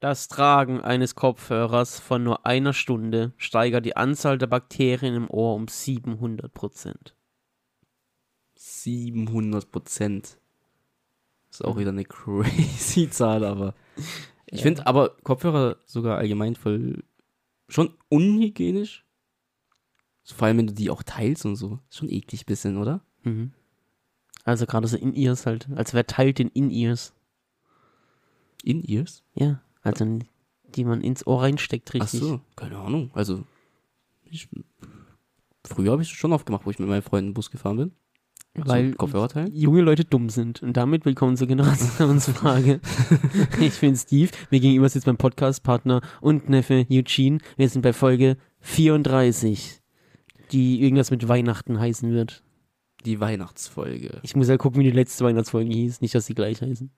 Das Tragen eines Kopfhörers von nur einer Stunde steigert die Anzahl der Bakterien im Ohr um 700 Prozent. 700 Prozent. Ist auch wieder eine crazy Zahl, aber ich Ja. finde aber Kopfhörer sogar allgemein voll schon unhygienisch. Vor allem, wenn du die auch teilst und so. Ist schon eklig bisschen, oder? Mhm. Also gerade so In-Ears halt, als wer teilt den In-Ears. In-Ears? Ja, also die man ins Ohr reinsteckt, Ach richtig. so, keine Ahnung. Also, ich, früher habe ich es schon oft gemacht, wo ich mit meinen Freunden Bus gefahren bin. Weil so, Kopfhörer teilen. junge Leute dumm sind. Und damit willkommen zur Generationsfrage. ich bin Steve, mir gegenüber sitzt mein Podcast-Partner und Neffe Eugene. Wir sind bei Folge 34, die irgendwas mit Weihnachten heißen wird. Die Weihnachtsfolge. Ich muss ja gucken, wie die letzte Weihnachtsfolge hieß. Nicht, dass sie gleich heißen.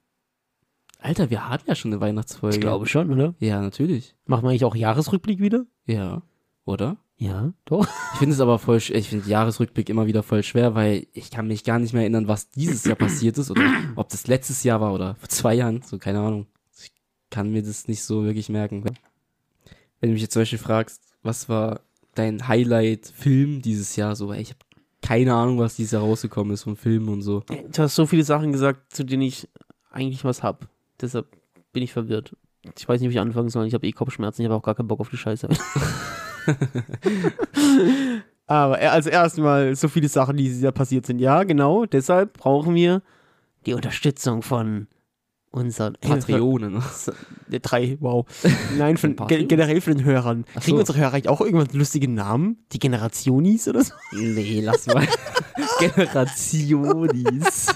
Alter, wir hatten ja schon eine Weihnachtsfolge. Ich glaube schon, oder? Ja, natürlich. Machen wir eigentlich auch Jahresrückblick wieder? Ja. Oder? Ja, doch. Ich finde es aber voll, ich finde Jahresrückblick immer wieder voll schwer, weil ich kann mich gar nicht mehr erinnern, was dieses Jahr passiert ist oder ob das letztes Jahr war oder vor zwei Jahren, so keine Ahnung. Ich kann mir das nicht so wirklich merken. Wenn du mich jetzt zum Beispiel fragst, was war dein Highlight-Film dieses Jahr, so, ich habe keine Ahnung, was dieses Jahr rausgekommen ist von Filmen und so. Du hast so viele Sachen gesagt, zu denen ich eigentlich was hab. Deshalb bin ich verwirrt. Ich weiß nicht, wie ich anfangen soll. Ich habe eh Kopfschmerzen. Ich habe auch gar keinen Bock auf die Scheiße. Aber er- also erstmal so viele Sachen, die dieses Jahr passiert sind. Ja, genau. Deshalb brauchen wir die Unterstützung von unseren Patreonen. ne? Äh, drei, wow. Nein, von, ge generell von den Hörern. Ach Kriegen so. unsere Hörer eigentlich auch irgendwann lustige Namen? Die Generationis oder so? Nee, lass mal. Generationis.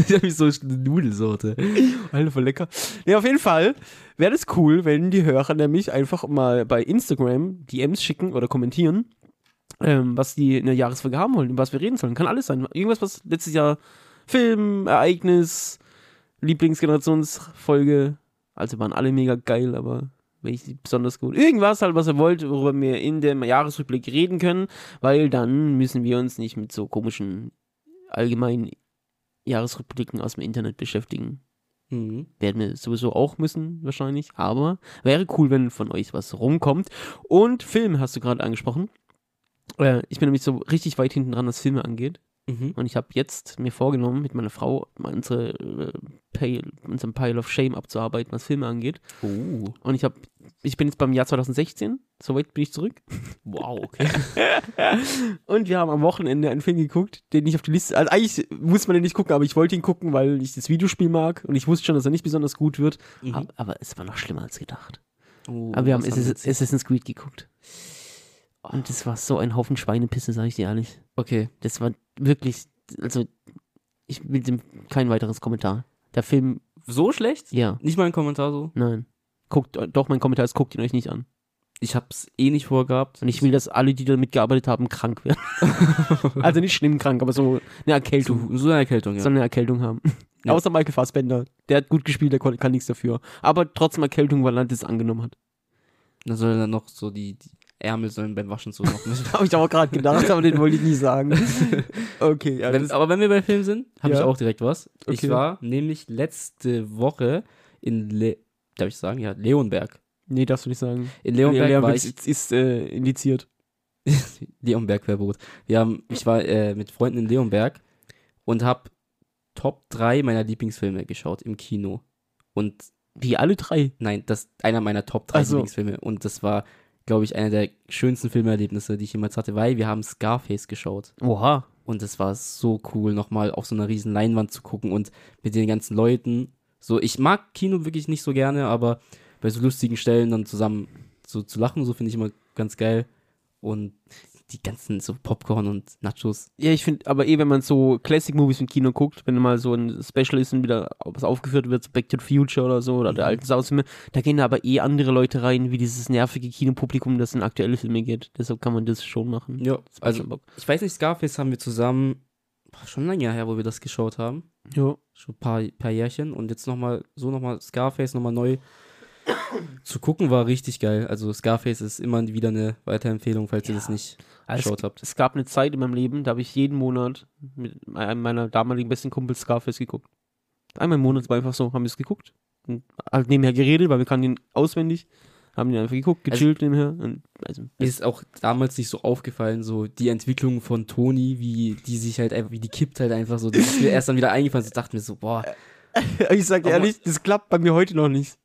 Ist wie so eine Nudelsorte. Alter, voll lecker. Ja, auf jeden Fall wäre das cool, wenn die Hörer nämlich einfach mal bei Instagram DMs schicken oder kommentieren, ähm, was die in der Jahresfolge haben wollen, über was wir reden sollen. Kann alles sein. Irgendwas, was letztes Jahr Film, Ereignis, Lieblingsgenerationsfolge, also waren alle mega geil, aber welche besonders gut. Irgendwas halt, was ihr wollt, worüber wir in dem Jahresrückblick reden können, weil dann müssen wir uns nicht mit so komischen allgemeinen Jahresrückblicken aus dem Internet beschäftigen. Mhm. Werden wir sowieso auch müssen, wahrscheinlich. Aber wäre cool, wenn von euch was rumkommt. Und Film hast du gerade angesprochen. Äh, ich bin nämlich so richtig weit hinten dran, was Filme angeht. Mhm. Und ich habe jetzt mir vorgenommen, mit meiner Frau mal unsere, äh, Pile, unseren Pile of Shame abzuarbeiten, was Filme angeht. Oh. Und ich habe, ich bin jetzt beim Jahr 2016. Soweit bin ich zurück. Wow, okay. Und wir haben am Wochenende einen Film geguckt, den ich auf die Liste. Also eigentlich muss man den nicht gucken, aber ich wollte ihn gucken, weil ich das Videospiel mag. Und ich wusste schon, dass er nicht besonders gut wird. Mhm. Aber, aber es war noch schlimmer als gedacht. Oh, Aber wir haben Assassin's Creed geguckt. Und das war so ein Haufen Schweinepisse, sag ich dir ehrlich. Okay. Das war wirklich, also ich will dem kein weiteres Kommentar. Der Film, So schlecht? ja, Nicht mal ein Kommentar so? nein. Guckt, doch, mein Kommentar ist, guckt ihn euch nicht an. Ich hab's eh nicht vorgehabt. Und ich will, dass alle, die da mitgearbeitet haben, krank werden. also nicht schlimm krank, aber so eine Erkältung. so, so eine Erkältung, ja. So eine Erkältung haben. Ja. Außer Michael Fassbender. Der hat gut gespielt, der kon- kann nichts dafür. Aber trotzdem Erkältung, weil er das angenommen hat. Dann soll dann noch so die, die Ärmel sollen beim Waschen so noch mit. Habe ich auch gerade gedacht, aber den wollte ich nie sagen. Okay, ja. wenn, aber wenn wir bei Film sind, habe Ja. ich auch direkt was. Okay. Ich war nämlich letzte Woche in Le darf ich sagen? Ja, Leonberg. nee, darfst du nicht sagen. In Leonberg Leon war ist, ich ist äh, indiziert. Leonberg Verbot. Wir haben, ich war äh, mit Freunden in Leonberg und habe Top 3 meiner Lieblingsfilme geschaut im Kino. Und Wie alle drei. nein, das ist einer meiner Top 3 Ach so. Lieblingsfilme. Und das war, glaube ich, einer der schönsten Filmerlebnisse, die ich jemals hatte, weil wir haben Scarface geschaut. Oha. Und es war so cool, nochmal auf so einer riesen Leinwand zu gucken und mit den ganzen Leuten. So, ich mag Kino wirklich nicht so gerne, aber bei so lustigen Stellen dann zusammen so zu lachen, so finde ich immer ganz geil. Und die ganzen so Popcorn und Nachos. Ja, ich finde, aber eh, wenn man so Classic-Movies im Kino guckt, wenn mal so ein Special ist und wieder was aufgeführt wird, so Back to the Future oder so, oder der Mhm. alte Sausfilme, da gehen da aber eh andere Leute rein, wie dieses nervige Kinopublikum, das in aktuelle Filme geht. Deshalb kann man das schon machen. Ja, also ich weiß nicht, Scarface haben wir zusammen, schon länger her, wo wir das geschaut haben. Ja. Schon ein paar, paar Jährchen. Und jetzt nochmal, so nochmal Scarface nochmal neu zu gucken, war richtig geil. Also Scarface ist immer wieder eine Weiterempfehlung, falls ihr Ja. das nicht Also geschaut habt. es gab eine Zeit in meinem Leben, da habe ich jeden Monat mit einem meiner damaligen besten Kumpels Scarface geguckt. Einmal im Monat war einfach so, haben wir es geguckt. und halt nebenher geredet, weil wir kannten ihn auswendig, haben ihn einfach geguckt, gechillt nebenher. Und, also, Mir ist auch damals nicht so aufgefallen, so die Entwicklung von Toni, wie die sich halt einfach, wie die kippt halt einfach so. Das ist mir erst dann wieder eingefallen. Ich dachte mir so, boah. ich sag dir ehrlich, das klappt bei mir heute noch nicht.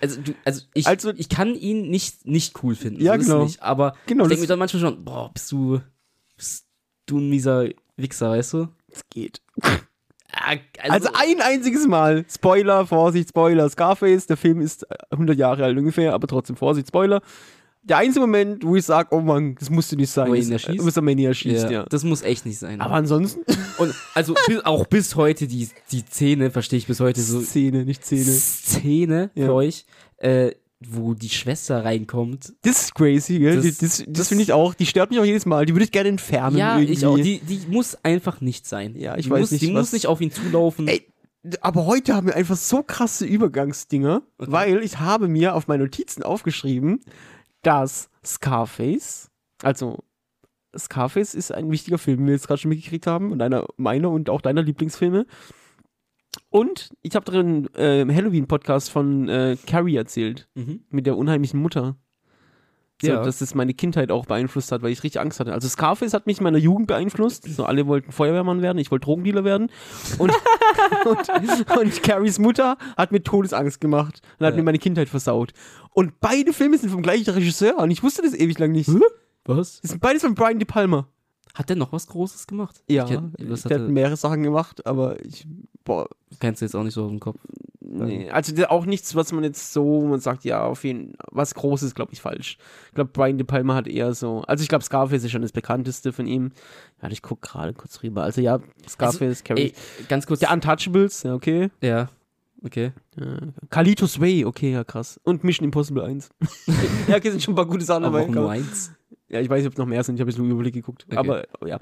Also, du, also, ich, Also- ich kann ihn nicht, nicht cool finden. Ja, so genau. Nicht, aber Genau, ich denke mir dann manchmal schon, boah, bist du, bist du ein mieser Wichser, weißt du? das geht. Ah, Also ein einziges Mal. Spoiler, Vorsicht, Spoiler. Scarface, der Film ist äh, 100 Jahre alt ungefähr, aber trotzdem Vorsicht, Spoiler. Der einzige Moment, wo ich sage, oh Mann, das musste nicht sein. Wo ist, äh, Wo er ihn erschießt, ja, ja. Das muss echt nicht sein. Aber ansonsten, Und also bis, auch bis heute die, die Szene, verstehe ich bis heute so. Szene, nicht Szene. Szene Ja. für euch, äh, wo die Schwester reinkommt. Das ist crazy, gell? Das- Das, das, das, das- finde ich auch. Die stört mich auch jedes Mal. Die würde ich gerne entfernen. Ja, irgendwie. ich auch. Die, die muss einfach nicht sein. Ja, ich die weiß muss, nicht, Die was- muss nicht auf ihn zulaufen. Ey, aber heute haben wir einfach so krasse Übergangsdinger, Okay. weil ich habe mir auf meine Notizen aufgeschrieben, dass Scarface, also Scarface ist ein wichtiger Film, den wir jetzt gerade schon mitgekriegt haben, und einer meiner und auch deiner Lieblingsfilme. Und ich habe drin äh, Halloween-Podcast von äh, Carrie erzählt, Mhm. mit der unheimlichen Mutter. So, Ja. Dass das meine Kindheit auch beeinflusst hat, weil ich richtig Angst hatte. Also Scarface hat mich in meiner Jugend beeinflusst. So, alle wollten Feuerwehrmann werden, ich wollte Drogendealer werden. Und, und, und Carries Mutter hat mir Todesangst gemacht und hat Ja. mir meine Kindheit versaut. Und beide Filme sind vom gleichen Regisseur und ich wusste das ewig lang nicht. Was? Das sind beides von Brian De Palma. Hat der noch was Großes gemacht? Ja, kenn, der hat er, mehrere Sachen gemacht, aber ich, boah, kennst du jetzt auch nicht so aus dem Kopf. Nee. Also der, auch nichts, was man jetzt so, wo man sagt, ja, auf jeden was Großes, glaube ich, falsch. Ich glaube, Brian De Palma hat eher so, also ich glaube, Scarface ist schon das bekannteste von ihm. Ja, ich gucke gerade kurz rüber. Also ja, Scarface, Carrie. Ey, ganz kurz. Der Untouchables, ja, okay. ja, okay. Ja, Carlitos Way, okay, ja, krass. Und Mission Impossible 1. ja, okay, sind schon ein paar gute Sachen Aber dabei. auch nur eins. Ja, ich weiß nicht, ob noch mehr sind, ich habe jetzt nur Überblick geguckt. Okay. Aber, oh, ja.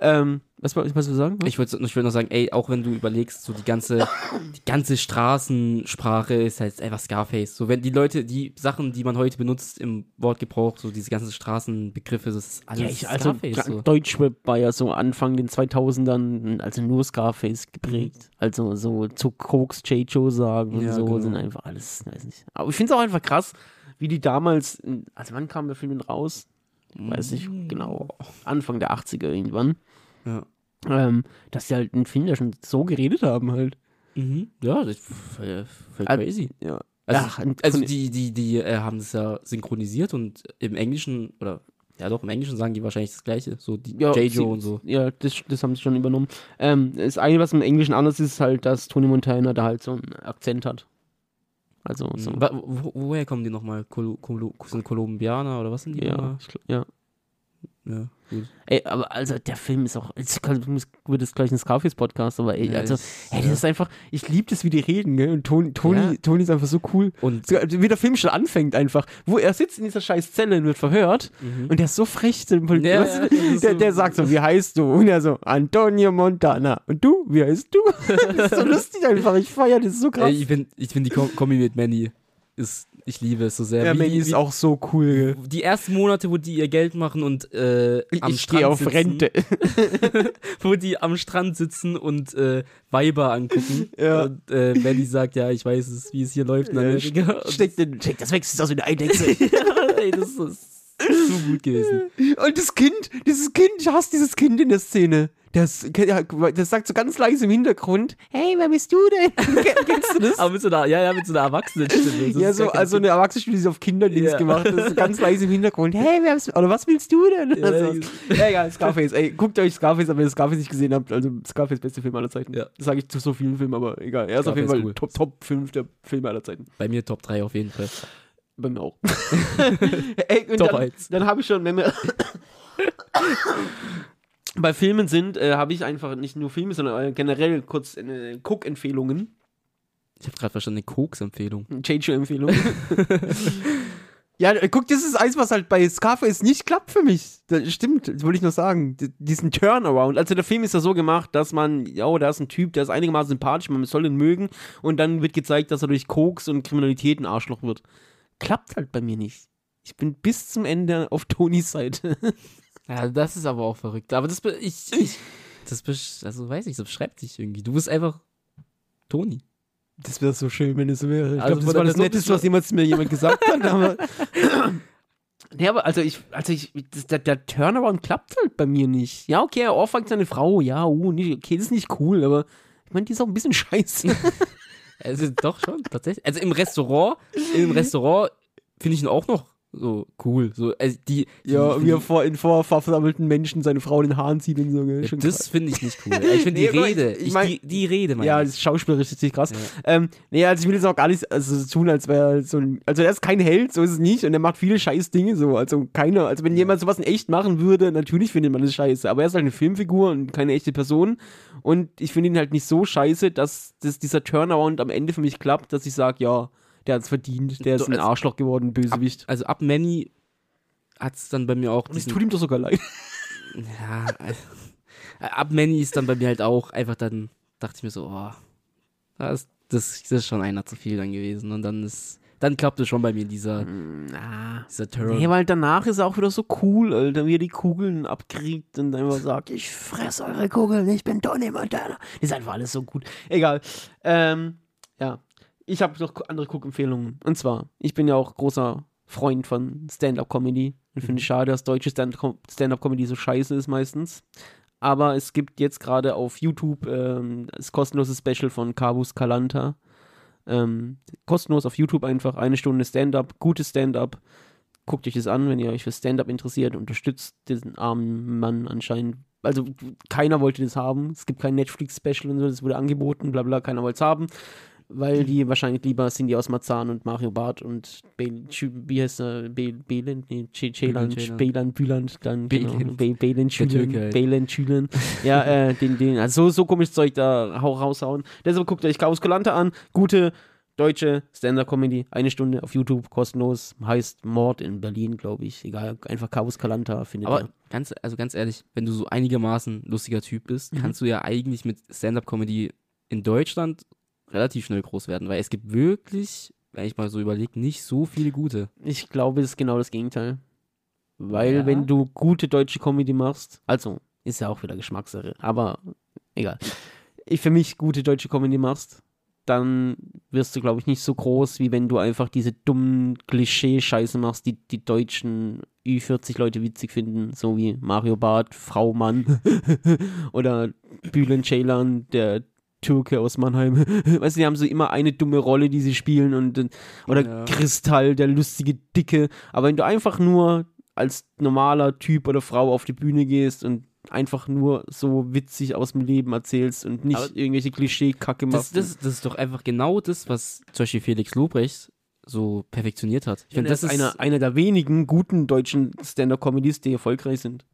Ähm, was, was willst du sagen? Ich wollte ich wollt noch sagen, ey, auch wenn du überlegst, so die ganze, die ganze Straßensprache ist halt einfach Scarface. So, wenn die Leute, die Sachen, die man heute benutzt im Wortgebrauch, so diese ganzen Straßenbegriffe, das ist alles Ja, ich, also Scarface. Gra- So. Deutschrap war ja so Anfang den 2000ern, also nur Scarface geprägt. Also so zu Koks, J. Joe sagen und Mhm. Ja, so genau. sind einfach alles, weiß nicht. Aber ich finde es auch einfach krass, wie die damals, also wann kam der Film denn raus? Weiß nicht genau. Anfang der 80er irgendwann. Ja. Ähm, dass die halt Film ja schon so geredet haben halt. Mhm. Ja, das ist voll, voll Ah, crazy. Ja. Also, Ach, also die, die, die äh, haben das ja synchronisiert und im Englischen, oder ja doch, im Englischen sagen die wahrscheinlich das Gleiche. So die Ja, J. sie- Joe und so. Ja, das, das haben sie schon übernommen. Ähm, das eine, was im Englischen anders ist, ist halt, dass Tony Montana da halt so einen Akzent hat. Also so. Wo, woher kommen die nochmal? Kolo, Kolo, sind Kolumbianer oder was sind die? Ja, ich ja. ja gut. Ey, aber also der Film ist auch, muss- wird es gleich ein Scarface-Podcast, aber ey, also, ich- ey, das ist einfach, ich liebe das, wie die reden, gell? Und Toni, Toni, Ja. Toni ist einfach so cool. Und wie der Film schon anfängt einfach, wo er sitzt in dieser scheiß Zelle und wird verhört Mhm. und der ist so frech Polizisten. Ja, du, ja, der, so- der sagt so, wie heißt du? Und er so, Antonio Montana. Und du, wie heißt du? das ist so lustig einfach, ich feiere das so krass. Ey, ich finde ich find die Kombi mit Manny ist, ich liebe es so sehr. ja, Wie Manny die- ist auch so cool. Die ersten Monate, wo die ihr Geld machen und äh, am Ich Strand auf sitzen, Rente. wo die am Strand sitzen und äh, Weiber angucken. Ja. Und äh, Manny sagt, ja, ich weiß es, wie es hier läuft in Ja, Amerika. Steck, den, steck das weg, das ist aus wie eine Eidechse. ja, ey, das ist so gut gewesen. Und das Kind, dieses Kind, ich hasse dieses Kind in der Szene. Das, das sagt so ganz leise im Hintergrund, hey, wer bist du denn? Kennst du das? Aber mit so einer, ja, ja, mit so einer Erwachsenenstimme. Das ja, so, also eine Erwachsene, die so auf Kinderdings Ja. gemacht hat, ganz leise im Hintergrund, hey, wer bist, oder was willst du denn? Ja, also, ja, egal, Scarface, ey, guckt euch Scarface, an, wenn ihr Scarface nicht gesehen habt, also Scarface beste Film aller Zeiten. Ja. Das sage ich zu so vielen Filmen, aber egal, er ist auf jeden Fall Scarface cool. Top, Top 5 der Filme aller Zeiten. Bei mir Top 3 auf jeden Fall. Bei mir auch. Ey, Top dann, eins. dann habe ich schon, wenn wir bei Filmen sind, äh, habe ich einfach nicht nur Filme, sondern äh, generell kurz äh, Cook-Empfehlungen, Ich habe gerade verstanden, eine Koks-Empfehlung. Change-Empfehlungen. ja, äh, guck, das ist eins, was halt bei Scarface nicht klappt für mich. Das stimmt, das wollte ich noch sagen. D diesen Turnaround. Also der Film ist ja so gemacht, dass man, ja, da ist ein Typ, der ist einigermaßen sympathisch, man soll ihn mögen und dann wird gezeigt, dass er durch Koks und Kriminalität ein Arschloch wird. Klappt halt bei mir nicht. Ich bin bis zum Ende auf Tonys Seite. Ja, das ist aber auch verrückt. Aber das, ich, ich das, also weiß ich, das beschreibt dich irgendwie. Du bist einfach Toni. Das wäre so schön, wenn es so wäre. Ich Also glaube, das war das Netteste, was jemals mir jemand gesagt hat. Aber nee, aber also ich, also ich, das, der, der Turnaround klappt halt bei mir nicht. Ja, okay, er ohrfeigt seine Frau, ja, uh, nicht, okay, das ist nicht cool, aber ich meine, die ist auch ein bisschen scheiße. Also doch schon, tatsächlich. Also im Restaurant, im Restaurant finde ich ihn auch noch so cool. So, also die, ja, die, wie er vor, in vor versammelten Menschen seine Frau in den Haaren zieht und so. Gell? Ja, das finde ich nicht cool. Ich finde Nee, die Rede, ich ich, mein- die, die Rede, meine Ja, das ist schauspielerisch richtig krass. Ja. Ähm, nee, also ich will jetzt auch gar nicht also, so tun, als wäre er so ein. Also er ist kein Held, so ist es nicht. Und er macht viele scheiß Dinge so. Also keiner, also wenn jemand sowas in echt machen würde, natürlich findet man das scheiße. Aber er ist halt eine Filmfigur und keine echte Person. Und ich finde ihn halt nicht so scheiße, dass, dass dieser Turnaround am Ende für mich klappt, dass ich sage, ja, der hat's verdient, der ist ein also- Arschloch geworden, Bösewicht. Also ab Manny hat es dann bei mir auch Und es tut ihm doch sogar leid. ja, äh, ab Manny ist dann bei mir halt auch einfach dann, dachte ich mir so, oh, das, das, das ist schon einer zu viel dann gewesen. Und dann ist, dann klappt es schon bei mir dieser, Na. dieser Turn. Nee, weil danach ist er auch wieder so cool, Alter, wie er die Kugeln abkriegt und einfach sagt, ich fresse eure Kugeln, ich bin Tony Montana. Das ist einfach alles so gut. Egal. Ähm, ja. Ich habe noch andere Guckempfehlungen. Und zwar, ich bin ja auch großer Freund von Stand-Up-Comedy und finde es schade, dass deutsche Stand- Stand-Up-Comedy so scheiße ist meistens. Aber es gibt jetzt gerade auf YouTube ähm, das kostenlose Special von Cabus Calanta. Ähm, kostenlos auf YouTube einfach eine Stunde Stand-Up, gutes Stand-Up. Guckt euch das an, wenn ihr euch für Stand-Up interessiert. Unterstützt diesen armen Mann anscheinend. Also keiner wollte das haben. Es gibt kein Netflix-Special und so, das wurde angeboten, bla bla, keiner wollte es haben. Weil die wahrscheinlich lieber Cindy aus Marzahn und Mario Barth und wie heißt er, Bel, Beland, nee, Celand. Beland, Büland, dann genau, Beland. Be, Beland, Der Türke Schülen, halt. Beland, Schülen. Ja, äh, den, den, also so, komisches Zeug da hau, raushauen. Deshalb guckt euch Chaos Kolante an. Gute deutsche Stand-Up-Comedy. Eine Stunde auf YouTube, kostenlos. Heißt Mord in Berlin, glaube ich. Egal, einfach Chaos Kalanta findet Aber ihr. ganz, also ganz ehrlich, wenn du so einigermaßen lustiger Typ bist, Mhm. kannst du ja eigentlich mit Stand-Up-Comedy in Deutschland relativ schnell groß werden, weil es gibt wirklich, wenn ich mal so überlege, nicht so viele gute. Ich glaube, es ist genau das Gegenteil. Weil, Ja. wenn du gute deutsche Comedy machst, also ist ja auch wieder Geschmackssache, aber egal. Ich für mich gute deutsche Comedy machst, dann wirst du, glaube ich, nicht so groß, wie wenn du einfach diese dummen Klischee-Scheiße machst, die die deutschen Ü40 Leute witzig finden, so wie Mario Barth, Frau Mann oder Bülent Ceylan, der Türke aus Mannheim. weißt du, die haben so immer eine dumme Rolle, die sie spielen und äh, oder Ja. Kristall, der lustige Dicke. Aber wenn du einfach nur als normaler Typ oder Frau auf die Bühne gehst und einfach nur so witzig aus dem Leben erzählst und nicht Aber irgendwelche Klischee-Kacke Das, machst. das, das ist doch einfach genau das, was zum Beispiel Felix Lobrecht so perfektioniert hat. Ich ich finde, das ist einer, einer der wenigen guten deutschen Stand-Up-Comedies, die erfolgreich sind.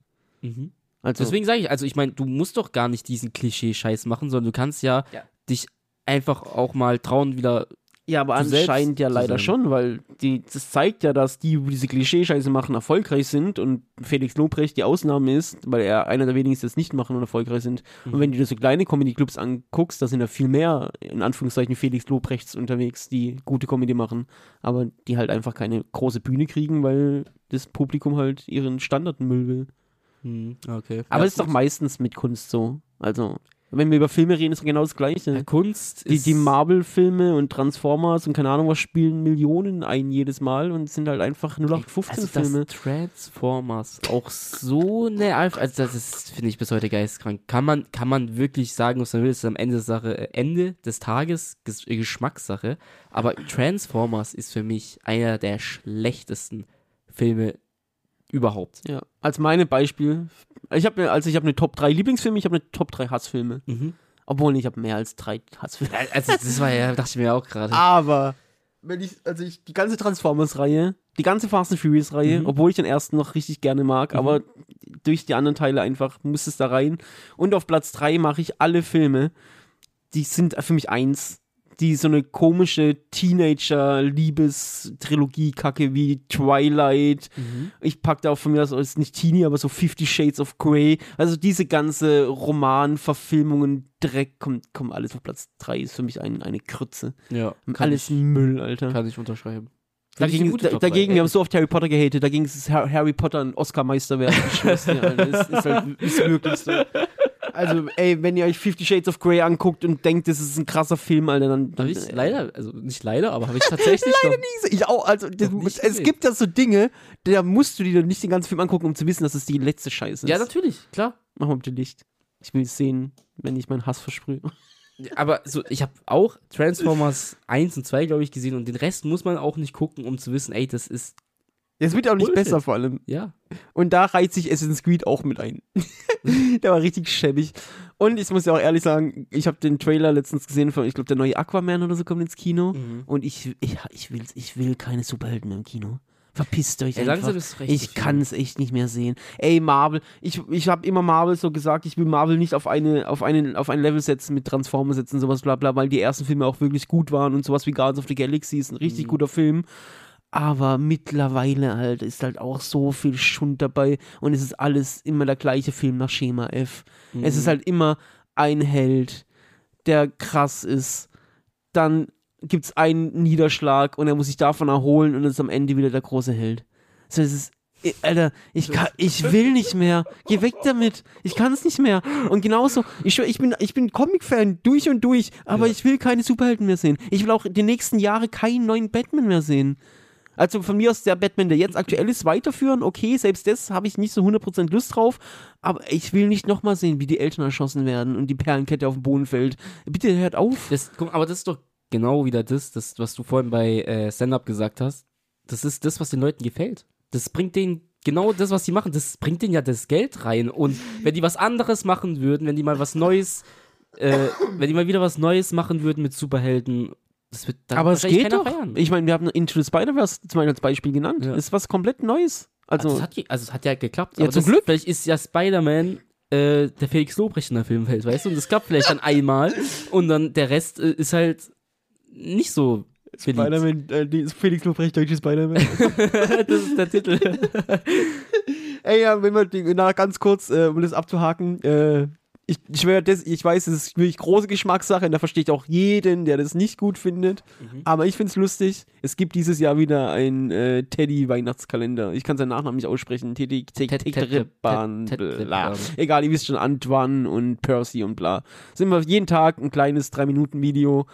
Mhm. Also, Deswegen sage ich, also ich meine, du musst doch gar nicht diesen Klischee-Scheiß machen, sondern du kannst ja, Ja. dich einfach auch mal trauen, wieder. ja, aber anscheinend ja leider schon, weil die, das zeigt ja, dass die, die diese Klischee-Scheiße machen, erfolgreich sind und Felix Lobrecht die Ausnahme ist, weil er einer der wenigen ist, die das nicht machen und erfolgreich sind. Mhm. Und wenn du dir so kleine Comedy-Clubs anguckst, da sind ja viel mehr, in Anführungszeichen, Felix Lobrechts unterwegs, die gute Comedy machen, aber die halt einfach keine große Bühne kriegen, weil das Publikum halt ihren Standardmüll will. Hm, okay. Aber ja, es ist doch meistens mit Kunst so. Also, wenn wir über Filme reden, ist doch genau das Gleiche. Ja, Kunst Die, ist. die Marvel-Filme und Transformers und keine Ahnung was spielen Millionen ein jedes Mal und sind halt einfach 0815-Filme. Also Transformers auch so Alf also das ist, finde ich bis heute geistkrank. Kann man, kann man wirklich sagen, was man will, es ist am Ende Sache, äh, Ende des Tages Ges äh, Geschmackssache. Aber Transformers ist für mich einer der schlechtesten Filme überhaupt. ja, als meine Beispiel. Ich habe also ich habe eine Top 3 Lieblingsfilme, ich habe eine Top 3 Hassfilme. Mhm. Obwohl, ich habe mehr als drei Hassfilme. Also das war ja, dachte ich mir auch gerade. Aber wenn ich, also ich, die ganze Transformers-Reihe, die ganze Fast and Furious-Reihe, Mhm. obwohl ich den ersten noch richtig gerne mag, Mhm. aber durch die anderen Teile einfach muss es da rein. Und auf Platz 3 mache ich alle Filme, die sind für mich eins. Die so eine komische Teenager-Liebes-Trilogie-Kacke wie Twilight. Mhm. Ich pack da auch von mir aus, ist nicht Teenie, aber so Fifty Shades of Grey. Also diese ganze Roman-Verfilmungen, Dreck, kommt, kommt alles auf Platz 3, ist für mich ein, eine Krütze. Ja, kann Alles ich, Müll, Alter. kann ich unterschreiben. Dagegen, da, dagegen wir haben so oft Harry Potter gehatet, dagegen ist Har- Harry Potter ein Oscar-Meister werden. Ist, ist, halt, ist wirklich so. Also, ey, wenn ihr euch Fifty Shades of Grey anguckt und denkt, das ist ein krasser Film, Alter, dann. dann Habe ich leider, also nicht leider, aber habe ich tatsächlich Leider noch, nicht. Ich auch, also, das, es gesehen. gibt ja so Dinge, da musst du dir nicht den ganzen Film angucken, um zu wissen, dass es die letzte Scheiße ist. Ja, natürlich, klar. Mach mal bitte Licht. Ich will es sehen, wenn ich meinen Hass versprühe. Aber so, ich habe auch Transformers 1 und 2, glaube ich, gesehen und den Rest muss man auch nicht gucken, um zu wissen, ey, das ist, Es wird auch nicht Bullshit. besser vor allem. ja. Und da reiht sich Assassin's Creed auch mit ein. der war richtig schäbig. Und ich muss ja auch ehrlich sagen, ich habe den Trailer letztens gesehen von, ich glaube, der neue Aquaman oder so kommt ins Kino. Mhm. Und ich, ich, ich, will, ich will keine Superhelden mehr im Kino. Verpisst euch Ey, einfach. langsam ist es recht. Ich kann es echt nicht mehr sehen. Ey, Marvel, ich, ich habe immer Marvel so gesagt, ich will Marvel nicht auf eine, auf eine, auf ein Level setzen mit Transformers setzen, sowas bla bla, weil die ersten Filme auch wirklich gut waren und sowas wie Guardians of the Galaxy ist ein richtig Mhm. guter Film. Aber mittlerweile halt ist halt auch so viel Schund dabei und es ist alles immer der gleiche Film nach Schema F. Mhm. Es ist halt immer ein Held, der krass ist. Dann gibt es einen Niederschlag und er muss sich davon erholen und ist am Ende wieder der große Held. So, es ist. Alter, ich, kann, ich will nicht mehr. Geh weg damit. Ich kann es nicht mehr. Und genauso, ich, ich bin, ich bin Comic-Fan durch und durch, aber Ja. ich will keine Superhelden mehr sehen. Ich will auch die nächsten Jahre keinen neuen Batman mehr sehen. Also von mir aus der Batman, der jetzt aktuell ist, weiterführen. Okay, selbst das habe ich nicht so 100% Lust drauf. Aber ich will nicht nochmal sehen, wie die Eltern erschossen werden und die Perlenkette auf den Boden fällt. Bitte hört auf. Das, guck, aber das ist doch genau wieder das, das was du vorhin bei äh, Stand-Up gesagt hast. Das ist das, was den Leuten gefällt. Das bringt denen genau das, was sie machen, das bringt denen ja das Geld rein. Und wenn die was anderes machen würden, wenn die mal was Neues, äh, wenn die mal wieder was Neues machen würden mit Superhelden, das wird dann Aber es geht doch. feiern. Ich meine, wir haben Into the Spider-Verse zum Beispiel als Beispiel genannt. Ja. Ist was komplett Neues. Also, also, es hat, also es hat ja geklappt. Ja, aber zum das, Glück. Vielleicht ist ja Spider-Man äh, der Felix Lobrecht in der Filmwelt, weißt du? Und das klappt vielleicht dann einmal und dann der Rest äh, ist halt nicht so. Spider-Man, äh, Felix Lobrecht, deutsche Spider-Man. das ist der Titel. Ey, ja, wenn wir, na, ganz kurz, äh, um das abzuhaken, äh, ich, ich, das, ich weiß, es ist wirklich große Geschmackssache und da verstehe ich auch jeden, der das nicht gut findet. Mhm. Aber ich finde es lustig. Es gibt dieses Jahr wieder ein äh, Teddy-Weihnachtskalender. Ich kann seinen Nachnamen nicht aussprechen. Teddy. Tetreban. Egal, ihr wisst schon, Antoine und Percy und bla. Sind wir jeden Tag ein kleines 3-Minuten-Video.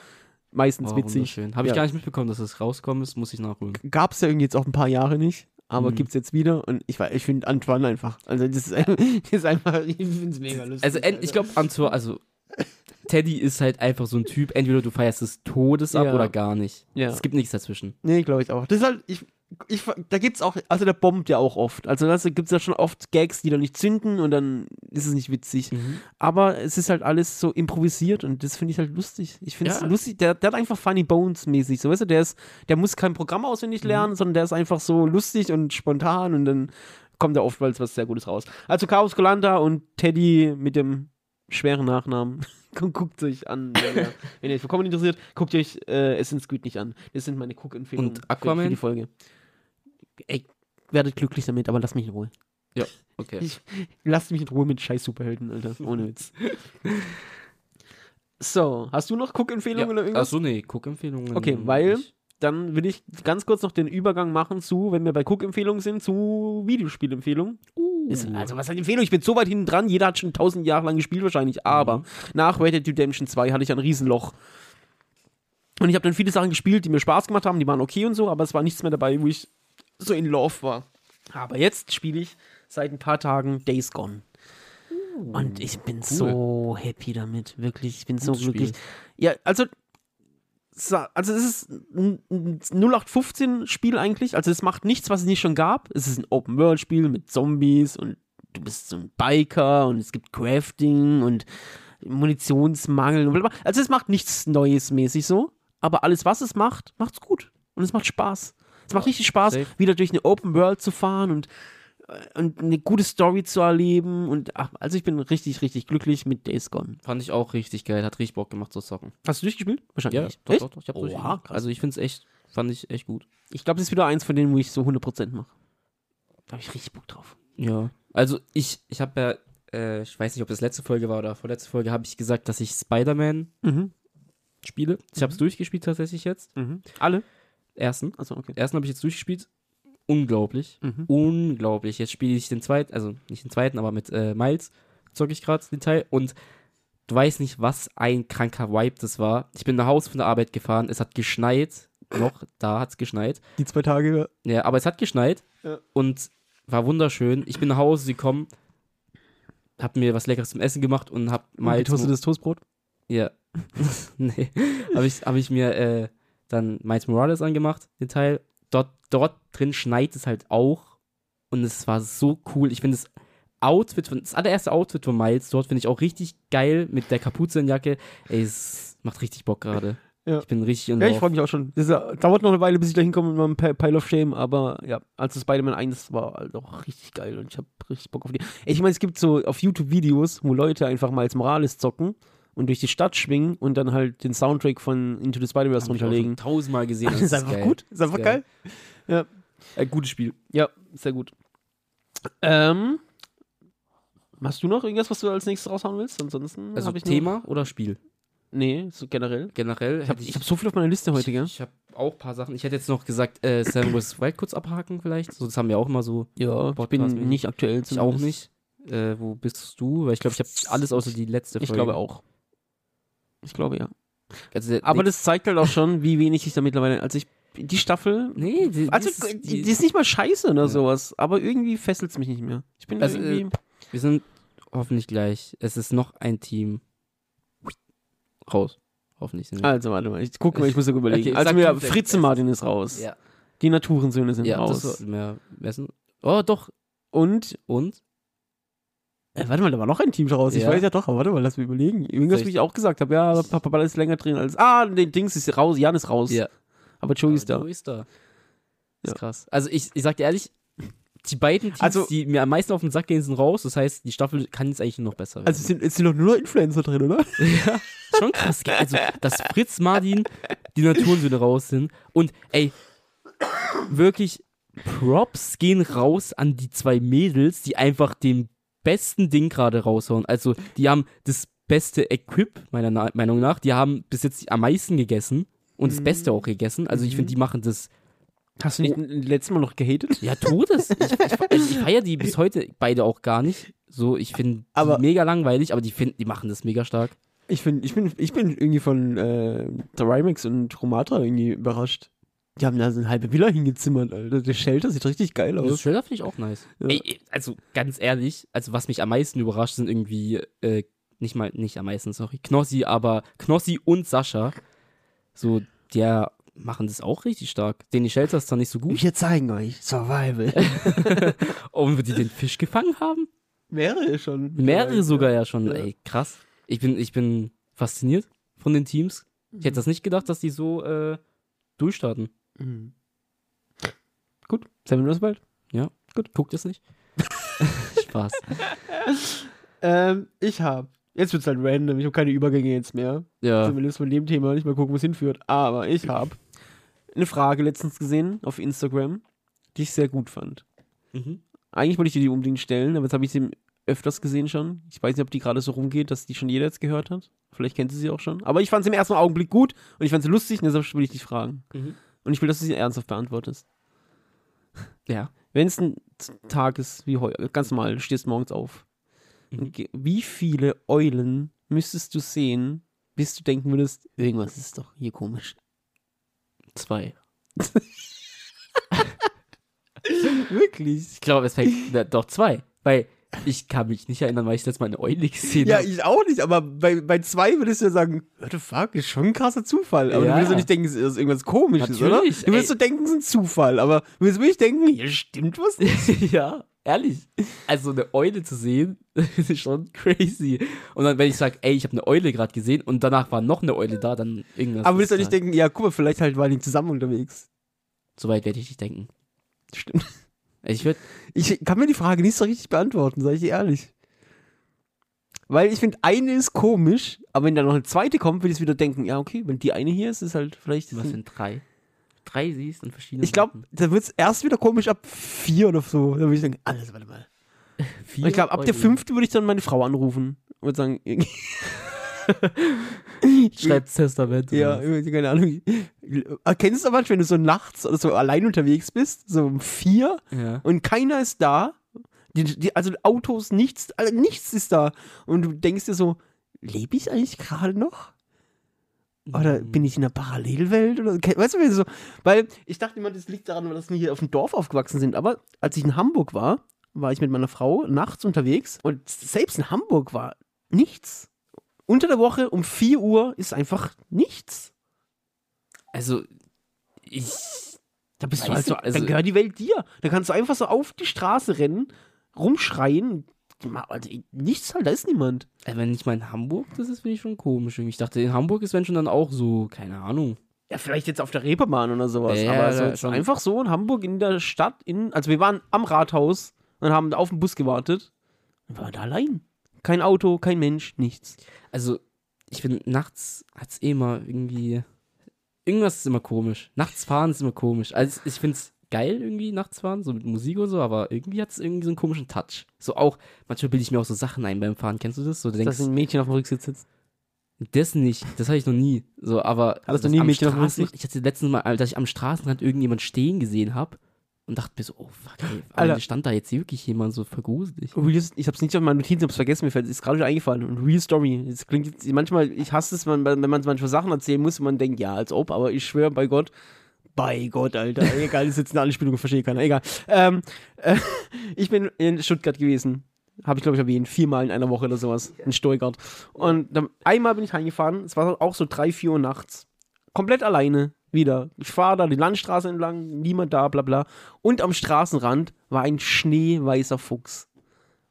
Meistens Oh, witzig. Habe ich Ja. gar nicht mitbekommen, dass es rauskommen ist, muss ich nachholen. Gab es ja irgendwie jetzt auch ein paar Jahre nicht. Aber Mhm. gibt's jetzt wieder und ich, ich finde Antoine einfach. Also das ist, das ist einfach, ich finde es mega lustig. Also ich glaube, Antoine, also Teddy ist halt einfach so ein Typ, entweder du feierst des Todes ab Ja. oder gar nicht. Ja. Es gibt nichts dazwischen. Nee, glaube ich auch. Das ist halt, ich, ich, da gibt's auch, also der bombt ja auch oft. Also da gibt's ja schon oft Gags, die dann nicht zünden und dann ist es nicht witzig. Aber es ist halt alles so improvisiert und das finde ich halt lustig. Ich finde es Ja. lustig, der, der hat einfach Funny Bones mäßig. So, weißt du, der ist, der muss kein Programm auswendig lernen, sondern der ist einfach so lustig und spontan und dann kommt da oftmals was sehr Gutes raus. Also Chaos Golanda und Teddy mit dem schweren Nachnamen. Gu- Guckt euch an, wenn ihr, wenn ihr euch für Comedy interessiert, guckt euch äh, Assassin's Creed nicht an. Das sind meine Cook-Empfehlungen Und für, für die Folge. Ey, werdet glücklich damit, aber lasst mich in Ruhe. Okay. Ich, lasst mich in Ruhe mit scheiß Superhelden, Alter. Ohne Witz. So, hast du noch Cook-Empfehlungen oder irgendwas? Achso, nee, Guckempfehlungen. Okay, weil- Dann will ich ganz kurz noch den Übergang machen zu, wenn wir bei Cook-Empfehlungen sind, zu Videospielempfehlungen. Ist- Also, was heißt Empfehlung? Ich bin so weit hinten dran, jeder hat schon tausend Jahre lang gespielt wahrscheinlich, aber nach Red Dead Redemption 2 hatte ich ein Riesenloch. Und ich habe dann viele Sachen gespielt, die mir Spaß gemacht haben, die waren okay und so, aber es war nichts mehr dabei, wo ich so in Love war. Aber jetzt spiele ich seit ein paar Tagen Days Gone. Und ich bin so happy damit, wirklich. Ich bin so Gutes glücklich. Spiel. Ja, also, also es ist ein ein 0815-Spiel eigentlich. Also es macht nichts, was es nicht schon gab. Es ist ein Open-World-Spiel mit Zombies und du bist so ein Biker und es gibt Crafting und Munitionsmangel und blablabla. Also es macht nichts Neues mäßig so. Aber alles, was es macht, macht's gut. Und es macht Spaß. Es macht richtig Spaß, wieder durch eine Open World zu fahren und, und eine gute Story zu erleben. Und ach, also ich bin richtig, richtig glücklich mit Days Gone. Fand ich auch richtig geil, hat richtig Bock gemacht zu zocken. Hast du durchgespielt? Wahrscheinlich Ja, nicht. doch, Echt? doch, doch, ich hab Oha, krass. Also ich find's echt, fand ich echt gut. Ich glaube, das ist wieder eins von denen, wo ich so 100% mache. Da habe ich richtig Bock drauf. Ja. Also ich, ich habe ja, äh, ich weiß nicht, ob das letzte Folge war oder vorletzte Folge, habe ich gesagt, dass ich Spider-Man Mhm. spiele. Ich habe es durchgespielt tatsächlich jetzt. Mhm. Alle? Ersten. Achso, okay. Ersten habe ich jetzt durchgespielt. Unglaublich. Mhm. Unglaublich. Jetzt spiele ich den zweiten, also nicht den zweiten, aber mit äh, Miles. zocke ich gerade den Teil und du weißt nicht, was ein kranker Vibe das war. Ich bin nach Hause von der Arbeit gefahren, es hat geschneit, noch, da hat es geschneit. Die zwei Tage. Ja, aber es hat geschneit Ja. und war wunderschön. Ich bin nach Hause gekommen, hab mir was Leckeres zum Essen gemacht und hab mal. Getoastetes Toastbrot. Ja. nee. Habe ich, hab ich mir äh, dann Miles Morales angemacht, den Teil. Dort, drin schneit es halt auch. Und es war so cool. Ich finde das Outfit, von, das allererste Outfit von Miles dort finde ich auch richtig geil mit der Kapuzenjacke. Ey, es macht richtig Bock gerade. Ja. Ich bin richtig in Ja, ich freue mich auch schon. Das dauert noch eine Weile, bis ich da hinkomme mit meinem Pi- Pile of Shame, aber ja, als das Spider-Man 1 war, halt auch richtig geil und ich habe richtig Bock auf die. Ey, Ich meine, es gibt so auf YouTube Videos, wo Leute einfach mal als Morales zocken und durch die Stadt schwingen und dann halt den Soundtrack von Into the Spider-Verse ich runterlegen. schon tausendmal gesehen. Das ist einfach geil. gut. Ist einfach geil. geil. Äh, gutes Spiel. Ja, sehr gut. Ähm, hast du noch irgendwas, was du als nächstes raushauen willst? Ansonsten Also ich Thema oder Spiel? Noch, nee, so generell. Generell Ich habe ich hab so viel auf meiner Liste heute, ich, gell? Ich habe auch ein paar Sachen. Ich hätte jetzt noch gesagt, äh, Seven vs. Wild kurz abhaken vielleicht. So, das haben wir auch immer so. Ja, ich bin nicht aktuell. Ich auch nicht. Äh, wo bist du? Weil ich glaube, ich habe alles außer die letzte Folge. Ich glaube auch. Ich glaube ja. Also, Aber das zeigt halt auch schon, wie wenig ich da mittlerweile. Also ich die Staffel. Nee, die, Also die ist, die, die ist nicht mal scheiße oder Ja. sowas, aber irgendwie fesselt es mich nicht mehr. Ich bin Also, irgendwie. wir sind hoffentlich gleich. Es ist noch ein Team raus. Hoffentlich sind wir. Also warte mal, ich gucke mal, ich muss ja überlegen. Okay, also mir Fritze Martin ist raus. ja, Die Naturensöhne sind ja raus. das mehr, wer sind, Oh, doch. Und Und? äh, warte mal, da war noch ein Team raus. Ich Ja. weiß ja doch, aber warte mal, lass mich überlegen. Irgendwas, wie ich- ich auch gesagt habe. Ja, Papa Ball ist länger drin als. Ah, nee, Dings ist raus, Jan ist raus. Ja. Aber Joey ist da. Joey ist da. Ist Ja. krass. Also ich, ich sag dir ehrlich, die beiden Teams, Also- die mir am meisten auf den Sack gehen, sind raus. Das heißt, die Staffel kann jetzt eigentlich noch besser werden. Also es sind, es sind doch nur noch Influencer drin, oder? ja, schon krass. Also, dass Fritz Martin die Naturensöhne raus sind. Und ey, wirklich, Props gehen raus an die zwei Mädels, die einfach den besten Ding gerade raushauen. Also, die haben das beste Equip, meiner Na Meinung nach. Die haben bis jetzt am meisten gegessen und das Beste auch gegessen. Also, ich finde, die machen das Hast du nicht letztes Mal noch gehatet? ja, Todes. Ich, ich, ich feiere die bis heute beide auch gar nicht. So, ich finde die mega langweilig, aber die finden, die machen das mega stark. Ich, find, ich, bin, ich bin irgendwie von äh, der Rimax und Romatra irgendwie überrascht. Die haben da so eine halbe Villa hingezimmert, Alter. Der Shelter sieht richtig geil Das aus. Trailer finde ich auch nice. Ja. Ey, also ganz ehrlich, also was mich am meisten überrascht, sind irgendwie, äh, nicht mal, nicht am meisten, sorry, Knossi, aber Knossi und Sascha, so, der machen das auch richtig stark. Den Shelter ist zwar nicht so gut. Wir zeigen euch Survival. Und die den Fisch gefangen haben? Mehrere schon. Mehrere sogar ja schon. Ja. Ey, krass. Ich bin, ich bin fasziniert von den Teams. Ich hätte das nicht gedacht, dass die so äh, durchstarten. Mhm. Gut, Seven bald. Ja, gut. Guckt es nicht. Spaß. Ähm, ich hab. Jetzt wird's halt random. Ich habe keine Übergänge jetzt mehr. Ja. Zumindest von dem Thema. Nicht mal gucken, wo es hinführt. Aber ich habe eine Frage letztens gesehen auf Instagram, die ich sehr gut fand. Mhm. Eigentlich wollte ich dir die unbedingt stellen, aber jetzt habe ich sie öfters gesehen schon. Ich weiß nicht, ob die gerade so rumgeht, dass die schon jeder jetzt gehört hat. Vielleicht kennt sie sie auch schon. Aber ich fand sie im ersten Augenblick gut und ich fand sie lustig und deshalb will ich dich fragen. Mhm. Und ich will, dass du sie ernsthaft beantwortest. Ja. Wenn es ein Tag ist wie heute, ganz normal, du stehst morgens auf. Mhm. Wie viele Eulen müsstest du sehen, bis du denken würdest, irgendwas ist doch hier komisch. Zwei. Wirklich? Ich glaube, es fängt na, doch zwei. Weil ich kann mich nicht erinnern, weil ich jetzt mal eine Eule gesehen Ja, habe. ich auch nicht, aber bei, bei zwei würdest du ja sagen, what the fuck, ist schon ein krasser Zufall. Aber Ja. du würdest doch nicht denken, es ist irgendwas komisches, oder? Natürlich, Du würdest so denken, es ist ein Zufall, aber du würdest wirklich denken, hier stimmt was nicht. ja, ehrlich. Also eine Eule zu sehen, ist schon crazy. Und dann, wenn ich sage, ey, ich habe eine Eule gerade gesehen und danach war noch eine Eule da, dann irgendwas. Aber würdest du nicht denken, ja, guck mal, vielleicht halt waren die zusammen unterwegs. So weit werde ich nicht denken. Stimmt. Ich würde, Ich kann mir die Frage nicht so richtig beantworten, sage ich dir ehrlich. Weil ich finde, eine ist komisch, aber wenn da noch eine zweite kommt, würde ich wieder denken, ja, okay, wenn die eine hier ist, ist halt vielleicht. was sind drei? Drei siehst und verschiedene. ich glaube, da wird es erst wieder komisch ab vier oder so. Da würde ich denken, alles, warte mal. Und ich glaube, ab der fünften würde ich dann meine Frau anrufen und sagen, Schreibt Testament. ja, was? keine Ahnung. Erkennst du manchmal, wenn du so nachts oder so allein unterwegs bist, so um vier ja. und keiner ist da, Die, die, also Autos, nichts, also nichts ist da. Und du denkst dir so, lebe ich eigentlich gerade noch? Oder bin ich in einer Parallelwelt? Oder, weißt du, wie so? Weil ich dachte immer, das liegt daran, dass wir hier auf dem Dorf aufgewachsen sind. Aber als ich in Hamburg war, war ich mit meiner Frau nachts unterwegs und selbst in Hamburg war nichts. Unter der Woche um 4 Uhr ist einfach nichts. Also, ich. Da bist du halt so, also- dann gehört die Welt dir. Da kannst du einfach so auf die Straße rennen, rumschreien. Also, nichts halt, da ist niemand. äh, Wenn ich mal in Hamburg, das ist, finde ich schon komisch. Ich dachte, in Hamburg ist wenn schon dann auch so, keine Ahnung. Ja, vielleicht jetzt auf der Reeperbahn oder sowas. Ja, aber ja, so einfach so in Hamburg in der Stadt, in, also wir waren am Rathaus und haben auf den Bus gewartet. Wir waren da allein. Kein Auto, kein Mensch, nichts. Also, ich finde, nachts hat es eh immer irgendwie. Irgendwas ist immer komisch. Nachts fahren ist immer komisch. Also, ich finde es geil irgendwie, nachts fahren, so mit Musik und so, aber irgendwie hat es irgendwie so einen komischen Touch. So auch, manchmal bilde ich mir auch so Sachen ein beim Fahren. Kennst du das? So, du denkst, Dass ein Mädchen auf dem Rücksitz sitzt. das nicht, das hatte ich noch nie. So, aber. Hattest du nie ein Mädchen auf dem Rücksitz? Ich hatte letztens mal, dass ich am Straßenrand irgendjemand stehen gesehen habe und dachte mir so, oh fuck, ey, Alter. Stand da jetzt wirklich jemand so vergruselig. Ich hab's nicht auf meinen Notizen, hab's vergessen, mir fällt, ist gerade wieder eingefallen. Und Real Story. Das klingt jetzt, manchmal, ich hasse es, wenn man manchmal Sachen erzählen muss und man denkt, ja, als ob, aber ich schwöre bei Gott, bei Gott, Alter. Egal, das ist jetzt eine Anspielung, verstehe keiner. Egal. Ähm, äh, ich bin in Stuttgart gewesen. Habe ich, glaube ich, erwähnt. Viermal in einer Woche oder sowas. In Stuttgart. Und dann, einmal bin ich heimgefahren. Es war auch so drei, vier Uhr nachts. Komplett alleine. Wieder. Ich fahre da die Landstraße entlang. Niemand da, bla bla. Und am Straßenrand war ein schneeweißer Fuchs.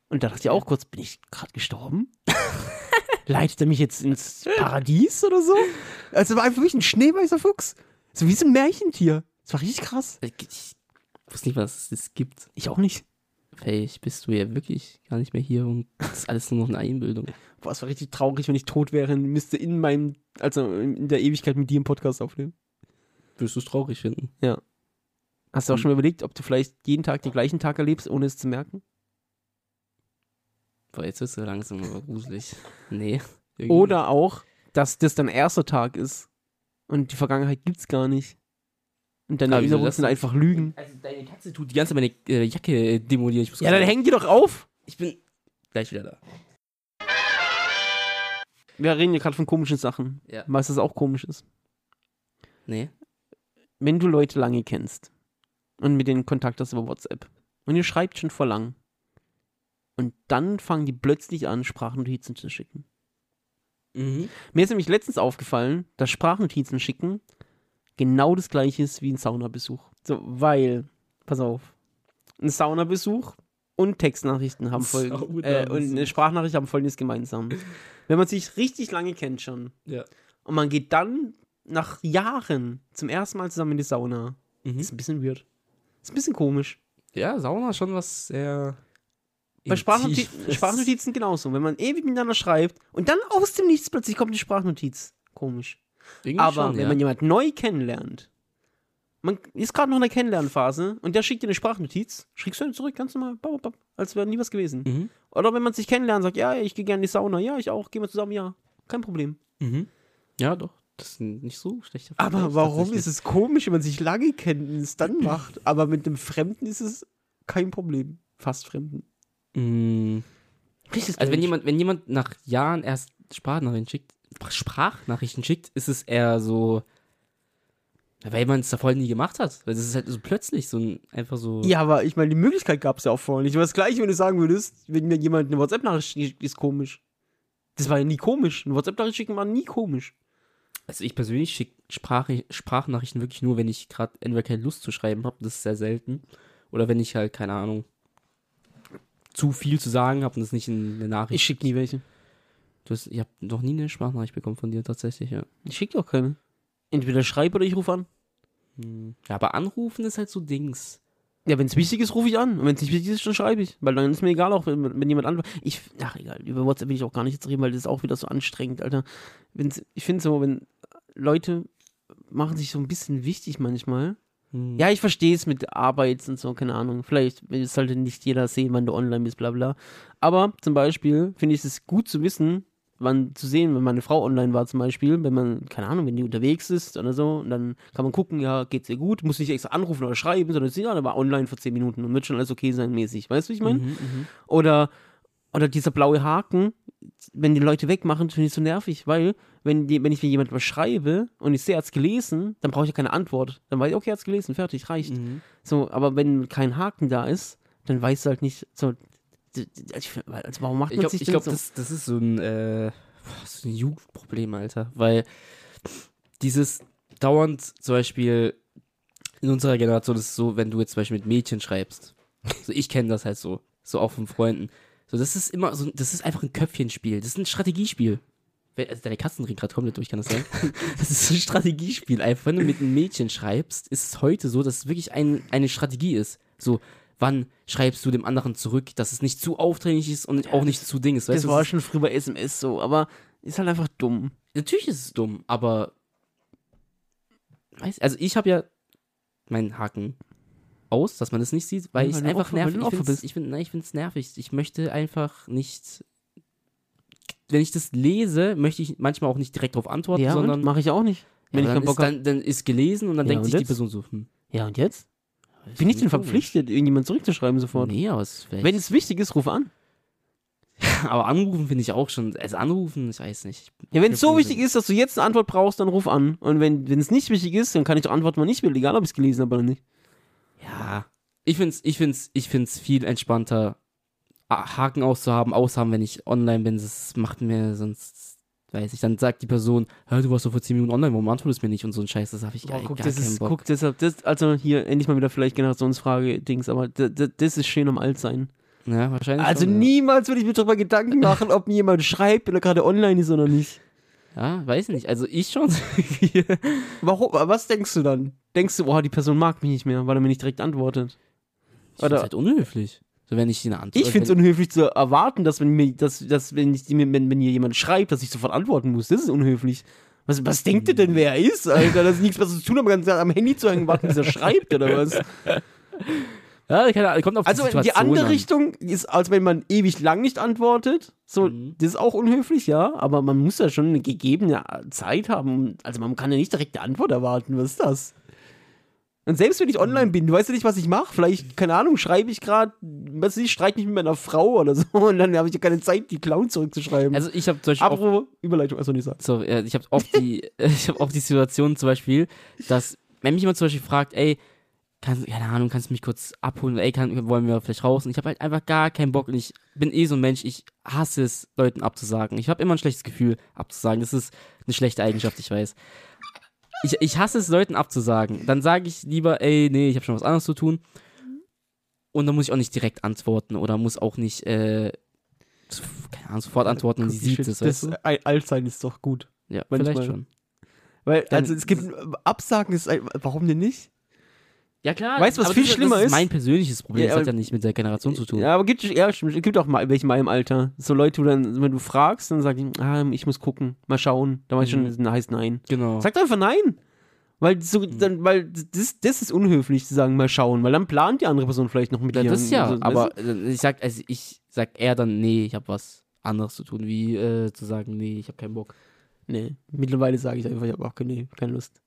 Und da dachte ich auch kurz, bin ich gerade gestorben? Leitet er mich jetzt ins Paradies oder so? Also war einfach wirklich ein schneeweißer Fuchs. So wie so ein Märchentier. Das war richtig krass. Ich, ich wusste nicht, was es gibt. Ich auch nicht. Vielleicht bist du ja wirklich gar nicht mehr hier und das ist alles nur noch eine Einbildung. Boah, es war richtig traurig, wenn ich tot wäre und müsste in meinem, also in der Ewigkeit mit dir einen Podcast aufnehmen. Würdest du es traurig finden? Hast du auch schon mal überlegt, ob du vielleicht jeden Tag den gleichen Tag erlebst, ohne es zu merken? Boah, jetzt wirst du langsam aber gruselig. Nee. irgendwie. Oder auch, dass das dein erster Tag ist und die Vergangenheit gibt's gar nicht. Und deine wieso Erinnerungen sind einfach Lügen. Also deine Katze tut die ganze Zeit meine äh, Jacke äh, demolieren. Ja, dann kurz- häng die doch auf. Ich bin gleich wieder da. Wir reden ja gerade von komischen Sachen. Ja. Weißt du, was auch komisch ist? Nee. Wenn du Leute lange kennst und mit denen Kontakt hast über WhatsApp und ihr schreibt schon vor lang und dann fangen die plötzlich an, Sprachnotizen zu schicken. Mhm. Mir ist nämlich letztens aufgefallen, dass Sprachnotizen schicken genau das gleiche ist wie ein Saunabesuch. So, weil, pass auf, ein Saunabesuch und Textnachrichten haben folgendes, äh, und eine Sprachnachricht haben folgendes gemeinsam. Wenn man sich richtig lange kennt schon Ja. und man geht dann nach Jahren zum ersten Mal zusammen in die Sauna, Mhm. ist ein bisschen weird. Ist ein bisschen komisch. Ja, Sauna ist schon was sehr. Bei Sprachnoti Intimes. Sprachnotizen genauso. Wenn man ewig miteinander schreibt und dann aus dem Nichts plötzlich kommt eine Sprachnotiz. Komisch. Irgendwie Aber schon, wenn ja. man jemanden neu kennenlernt, man ist gerade noch in der Kennenlernphase und der schickt dir eine Sprachnotiz, schickst du ihn zurück, ganz normal, bap, bap, als wäre nie was gewesen. Mhm. Oder wenn man sich kennenlernt, sagt, ja, ich gehe gerne in die Sauna, ja, ich auch, gehen wir zusammen, ja, kein Problem. Mhm. Ja, doch. Das ist nicht so schlechter Aber warum ist es komisch, wenn man sich lange kennt und es dann macht? Aber mit dem Fremden ist es kein Problem. Fast Fremden. Richtig Also wenn jemand, wenn jemand nach Jahren erst Sprachnachrichten schickt, Sprachnachrichten schickt, ist es eher so, weil man es davor nie gemacht hat. Weil es ist halt so plötzlich so ein, einfach so. Ja, aber ich meine, die Möglichkeit gab es ja auch vorher nicht. Aber das gleiche, wenn du sagen würdest, wenn mir jemand eine WhatsApp-Nachricht schickt, ist komisch. Das war ja nie komisch. Eine WhatsApp-Nachricht schicken war nie komisch. Also ich persönlich schicke Sprach Sprachnachrichten wirklich nur, wenn ich gerade entweder keine Lust zu schreiben habe, das ist sehr selten. Oder wenn ich halt, keine Ahnung, zu viel zu sagen habe und das nicht in eine Nachricht. Ich schicke nie welche. Du hast, ich habe noch nie eine Sprachnachricht bekommen von dir tatsächlich, ja. Ich schicke auch keine. Entweder schreibe oder ich rufe an. Hm. Ja, aber anrufen ist halt so Dings. Ja, wenn es wichtig ist, rufe ich an. Und wenn es nicht wichtig ist, dann schreibe ich. Weil dann ist mir egal, auch wenn, wenn jemand antwortet. Ich, ach egal, über WhatsApp will ich auch gar nicht jetzt reden, weil das ist auch wieder so anstrengend, Alter. Wenn's, ich finde so, wenn Leute machen sich so ein bisschen wichtig manchmal. Hm. Ja, ich verstehe es mit Arbeit und so, keine Ahnung. Vielleicht sollte nicht jeder sehen, wann du online bist, bla bla. Aber zum Beispiel finde ich es gut zu wissen, wann zu sehen, wenn meine Frau online war zum Beispiel, wenn man, keine Ahnung, wenn die unterwegs ist oder so, und dann kann man gucken, ja, geht's ihr gut, muss nicht extra anrufen oder schreiben, sondern sie, ja, war online für 10 Minuten und wird schon alles okay sein mäßig. Weißt du, wie ich meine? Mhm, mhm. Oder, oder dieser blaue Haken, wenn die Leute wegmachen, finde ich so nervig, weil, wenn, die, wenn ich mir jemand was schreibe und ich sehe, er hat's gelesen, dann brauche ich ja keine Antwort. Dann weiß ich, okay, er hat's gelesen, fertig, reicht. Mhm. So, aber wenn kein Haken da ist, dann weißt du halt nicht, so, also warum macht Ich man glaube, sich ich glaub, so? das, das ist so ein, äh, so ein Jugendproblem, Alter. Weil dieses dauernd zum Beispiel in unserer Generation ist es so, wenn du jetzt zum Beispiel mit Mädchen schreibst. So, ich kenne das halt so. So auch von Freunden. So, das ist immer so, das ist einfach ein Köpfchenspiel. Das ist ein Strategiespiel. Also deine Katzen drehen gerade komplett durch, kann das sein? das ist ein Strategiespiel. Einfach, wenn du mit einem Mädchen schreibst, ist es heute so, dass es wirklich ein, eine Strategie ist. So, wann schreibst du dem anderen zurück, dass es nicht zu aufdringlich ist und auch nicht zu Ding ist. Das Weißt du, war das schon früher bei SMS so, aber ist halt einfach dumm. natürlich ist es dumm, aber weiß, also ich habe ja meinen Haken aus, dass man das nicht sieht, weil Ja, ich es einfach nervig ich find's, ich find, nein, ich finde es nervig. Ich möchte einfach nicht wenn ich das lese, möchte ich manchmal auch nicht direkt darauf antworten, Ja, sondern mache ich auch nicht. Wenn ja, ich dann, keinen ist, Bock habe. dann, dann ist gelesen und dann Ja, denkt und sich die jetzt? Person so, hm, Ja, und jetzt? das Bin ich ist denn verpflichtet, irgendjemand zurückzuschreiben sofort? Nee, aber es ist. Wenn es wichtig ist, ruf an. aber anrufen finde ich auch schon. Also anrufen, ich weiß nicht. Ja, wenn es so wichtig ist, dass du jetzt eine Antwort brauchst, dann ruf an. Und wenn wenn es nicht wichtig ist, dann kann ich doch antworten, wann ich will, egal ob ich es gelesen habe oder nicht. Ja. Ich find's, ich find's, ich find's viel entspannter, Haken auszuhaben, aushaben, wenn ich online bin. Das macht mir sonst, weiß ich, dann sagt die Person, du warst doch vor 10 Minuten online, warum antwortest du mir nicht? Und so ein Scheiß, das habe ich Boah, gar, guck, gar das keinen ist, Bock. guck, deshalb, das, also hier endlich mal wieder vielleicht Generationsfrage-Dings, aber das, ist schön am Altsein. Ja, wahrscheinlich. Also schon, ja. niemals würde ich mir darüber Gedanken machen, ob mir jemand schreibt, wenn er gerade online ist oder nicht. Ja, weiß nicht. Also ich schon. Warum? Was denkst du dann? Denkst du, oh, die Person mag mich nicht mehr, weil er mir nicht direkt antwortet? Ich Oder- halt unhöflich. So, wenn ich eine Antwort. Ich finde es unhöflich zu erwarten, dass wenn mir, dass, dass wenn, ich, wenn, wenn mir jemand schreibt, dass ich sofort antworten muss. Das ist unhöflich. Was, was denkt ihr denn, wer er ist, Alter? Das ist nichts, was zu tun haben, ganz am Handy zu hängen, warten, bis er schreibt oder was? Ja, keine kommt auf Also die die Situation andere an. Richtung ist, als wenn man ewig lang nicht antwortet. So, Mhm. das ist auch unhöflich, ja. Aber man muss ja schon eine gegebene Zeit haben. Also man kann ja nicht direkt eine Antwort erwarten. Was ist das? Und selbst wenn ich online bin, du weißt ja nicht, was ich mache. Vielleicht, keine Ahnung, schreibe ich gerade, was weiß ich, streite mich mit meiner Frau oder so. Und dann habe ich ja keine Zeit, die Clown zurückzuschreiben. Also ich habe zum Beispiel. Apropos Überleitung, also nicht sagen. so, ich habe oft die, ich habe oft die Situation zum Beispiel, dass wenn mich jemand zum Beispiel fragt, ey, kann, keine Ahnung, kannst du mich kurz abholen, ey, kann, wollen wir vielleicht raus? Und ich habe halt einfach gar keinen Bock und ich bin eh so ein Mensch, ich hasse es, Leuten abzusagen. Ich habe immer ein schlechtes Gefühl, abzusagen. Das ist eine schlechte Eigenschaft, ich weiß. Ich, ich hasse es, Leuten abzusagen. Dann sage ich lieber, ey, nee, ich habe schon was anderes zu tun. Und dann muss ich auch nicht direkt antworten oder muss auch nicht, äh, keine Ahnung, sofort antworten und sie sieht es, weißt du? das Altsein ist doch gut. Ja, manchmal- vielleicht schon. Weil, also es gibt, Absagen ist, ein- warum denn nicht? Ja, klar. Weißt du, was aber viel das, schlimmer das ist? mein persönliches Problem. Ja, das hat ja nicht mit der Generation zu tun. Ja, aber gibt, ja, stimmt, gibt auch mal welche in meinem Alter. So Leute, wo dann, wenn du fragst, dann sagen die, ah, ich muss gucken, mal schauen. Da weiß ich Mhm. schon, heißt nein. Genau. Sag doch einfach nein. Weil, so, Mhm. dann, weil das, das ist unhöflich zu sagen, mal schauen, weil dann plant die andere Person vielleicht noch mit Ja, dir. das ja, Also, aber weißt äh, ich sag, also ich sag eher dann, nee, ich habe was anderes zu tun, wie äh, zu sagen, nee, ich habe keinen Bock. du? Nee, mittlerweile sage ich einfach, ich habe auch keine, keine Lust.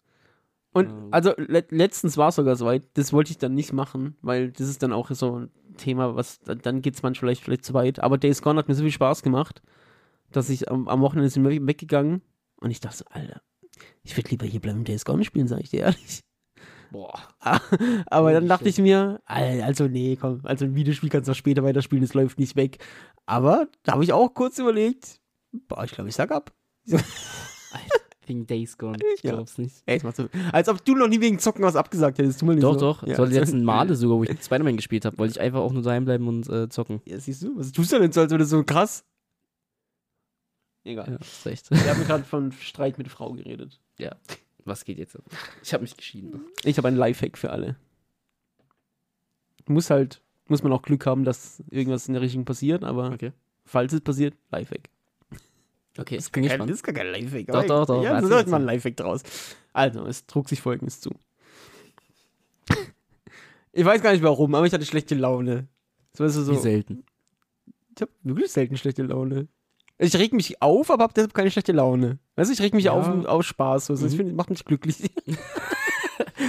Und Ja. also le letztens war es sogar soweit, das wollte ich dann nicht machen, weil das ist dann auch so ein Thema, was dann, geht es manchmal vielleicht, vielleicht zu weit. Aber Days Gone hat mir so viel Spaß gemacht, dass ich am, am Wochenende sind wir weggegangen und ich dachte so, Alter, ich würde lieber hier bleiben und Days Gone spielen, sage ich dir ehrlich. Boah. Aber dann dachte ich mir, Al- also nee, komm, also ein Videospiel kannst du auch später weiterspielen, es läuft nicht weg. Aber da habe ich auch kurz überlegt, boah, ich glaube, ich sag ab. Wegen Days Gone. Ich Ja. glaub's nicht. Ey, machst du, als ob du noch nie wegen Zocken was abgesagt hättest. Tu mal nicht Doch, so. doch. Ja, Soll also- letzten Male sogar, wo ich Spider-Man gespielt habe, wollte ich einfach auch nur daheim bleiben und äh, zocken. Ja, siehst du, was tust du denn so, als wäre das so krass? Egal. Ja, ist recht. Wir haben gerade von Streit mit Frau geredet. Was geht jetzt? Ich habe mich geschieden. Ich habe einen Lifehack für alle. Muss halt, muss man auch Glück haben, dass irgendwas in der Richtung passiert, aber Okay. falls es passiert, Lifehack. Okay, Das ich ist, kein, das ist gar kein Lifehack. Doch, doch, doch. Ja, da sollte erzähl. ein Lifehack draus. Also, es trug sich folgendes zu. Ich weiß gar nicht warum, aber ich hatte schlechte Laune. So, du, so, Wie selten. ich habe wirklich selten schlechte Laune. Ich reg mich auf, aber hab deshalb keine schlechte Laune. Weißt du, ich reg mich Ja. auf aus Spaß. Also, Das Mhm. find, macht mich glücklich.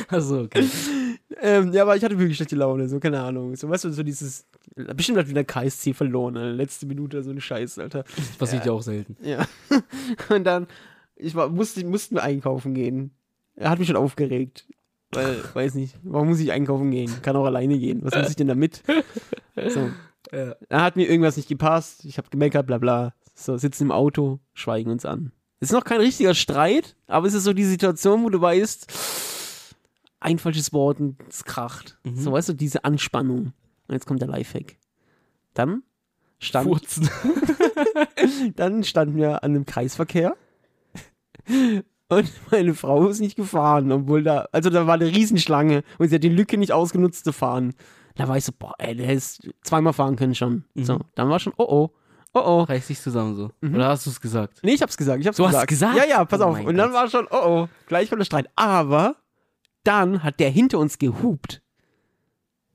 Also, okay. ähm, ja, aber ich hatte wirklich schlechte Laune, so, keine Ahnung. So, weißt du, so dieses, bestimmt hat wieder KSC verloren, Alter. letzte Minute, so eine Scheiße, Alter. Das passiert ja. auch selten. Ja. Und dann, ich war, musste, mussten wir einkaufen gehen. Er hat mich schon aufgeregt. Weil, weiß nicht, warum muss ich einkaufen gehen? Kann auch alleine gehen. Was muss ich denn damit? So. Ja. Da hat mir irgendwas nicht gepasst. Ich habe gemeckert, bla bla. So, sitzen im Auto, schweigen uns an. Ist noch kein richtiger Streit, aber es ist so die Situation, wo du weißt, ein falsches Wort und es kracht. Mhm. So, weißt du, diese Anspannung. Und jetzt kommt der Lifehack. Dann stand, Furzen. dann standen wir an einem Kreisverkehr und meine Frau ist nicht gefahren, obwohl da, also da war eine Riesenschlange und sie hat die Lücke nicht ausgenutzt zu fahren. Da war ich so, boah, ey, der hätte zweimal fahren können schon. Mhm. So, dann war schon, oh oh, oh oh. Reiß dich zusammen so. Mhm. Oder hast du es gesagt? Nee, ich hab's gesagt, ich hab's Du hast gesagt. gesagt? Ja, ja, pass Oh auf. Und dann Gott. war schon, oh oh, gleich kommt der Streit. Aber dann hat der hinter uns gehupt.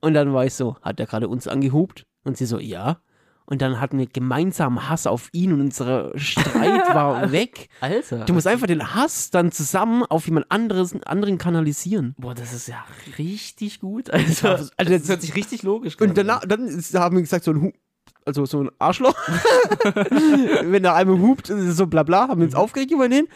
Und dann war ich so, hat der gerade uns angehupt? Und sie so, ja. Und dann hatten wir gemeinsam Hass auf ihn und unser Streit war weg. Alter. Du musst einfach den Hass dann zusammen auf jemand anderes, anderen kanalisieren. Boah, das ist ja richtig gut. Also, Also, das hört sich richtig logisch an. Und danach, dann ist, haben wir gesagt, so ein also so ein Arschloch. Wenn der einmal hupt, so bla bla, haben wir uns aufgeregt über den.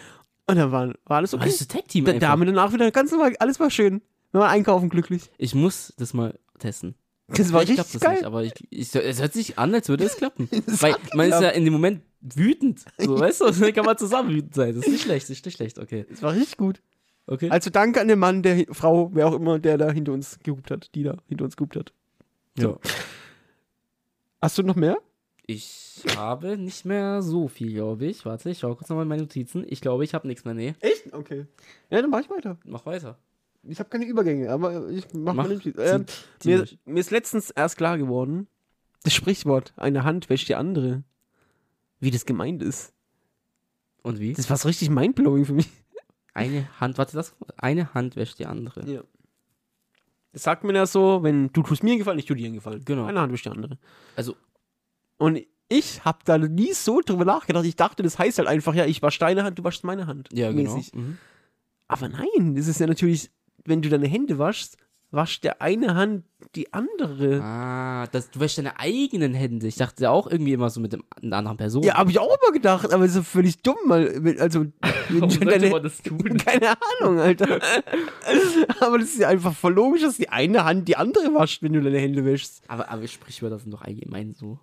Und dann war, war alles okay. Weißt du, Tag-Team Da, da einfach. haben wir danach wieder ganz normal, alles war schön. Wir waren einkaufen glücklich. Ich muss das mal testen. Das war richtig das geil. nicht, aber ich, ich, es hört sich an, als würde es klappen. Das Weil man ist ja geklappt. in dem Moment wütend. So, weißt du? Dann kann man zusammen wütend sein. Das ist nicht schlecht, das ist nicht schlecht. Okay. Das war richtig gut. Okay. Also danke an den Mann, der Frau, wer auch immer, der da hinter uns gehupt hat, die da hinter uns gehupt hat. ja. Hast du noch mehr? Ich habe nicht mehr so viel, glaube ich. Warte, ich schaue kurz nochmal in meine Notizen. Ich glaube, ich habe nichts mehr. Nee, Echt? Okay. Ja, dann mach ich weiter. mach weiter. Ich habe keine Übergänge, aber ich mach, Mach. mal den ähm, zieh mir, mir ist letztens erst klar geworden, das Sprichwort, eine Hand wäscht die andere. Wie das gemeint ist. Und wie? Das war so richtig mindblowing für mich. Eine Hand, warte, das? Eine Hand wäscht die andere. Ja. Das sagt man ja so, wenn du tust mir einen Gefallen, ich tue dir einen Gefallen. Genau. Eine Hand wäscht die andere. Also, Und ich habe da nie so drüber nachgedacht. Ich dachte, das heißt halt einfach, ja, ich wasche deine Hand, du waschst meine Hand. ja, genau. Mhm. Aber nein, das ist ja natürlich, wenn du deine Hände waschst, wascht der eine Hand die andere. Ah, das, du wäschst deine eigenen Hände. Ich dachte ja auch irgendwie immer so mit dem, einer anderen Person. Ja, habe ich auch immer gedacht, aber das ist völlig dumm, weil, also, Warum du sollte deine, man das tun? keine Ahnung, Alter. aber das ist ja einfach voll logisch, dass die eine Hand die andere wascht, wenn du deine Hände wäschst. Aber, aber Sprichwörter sind doch allgemein so.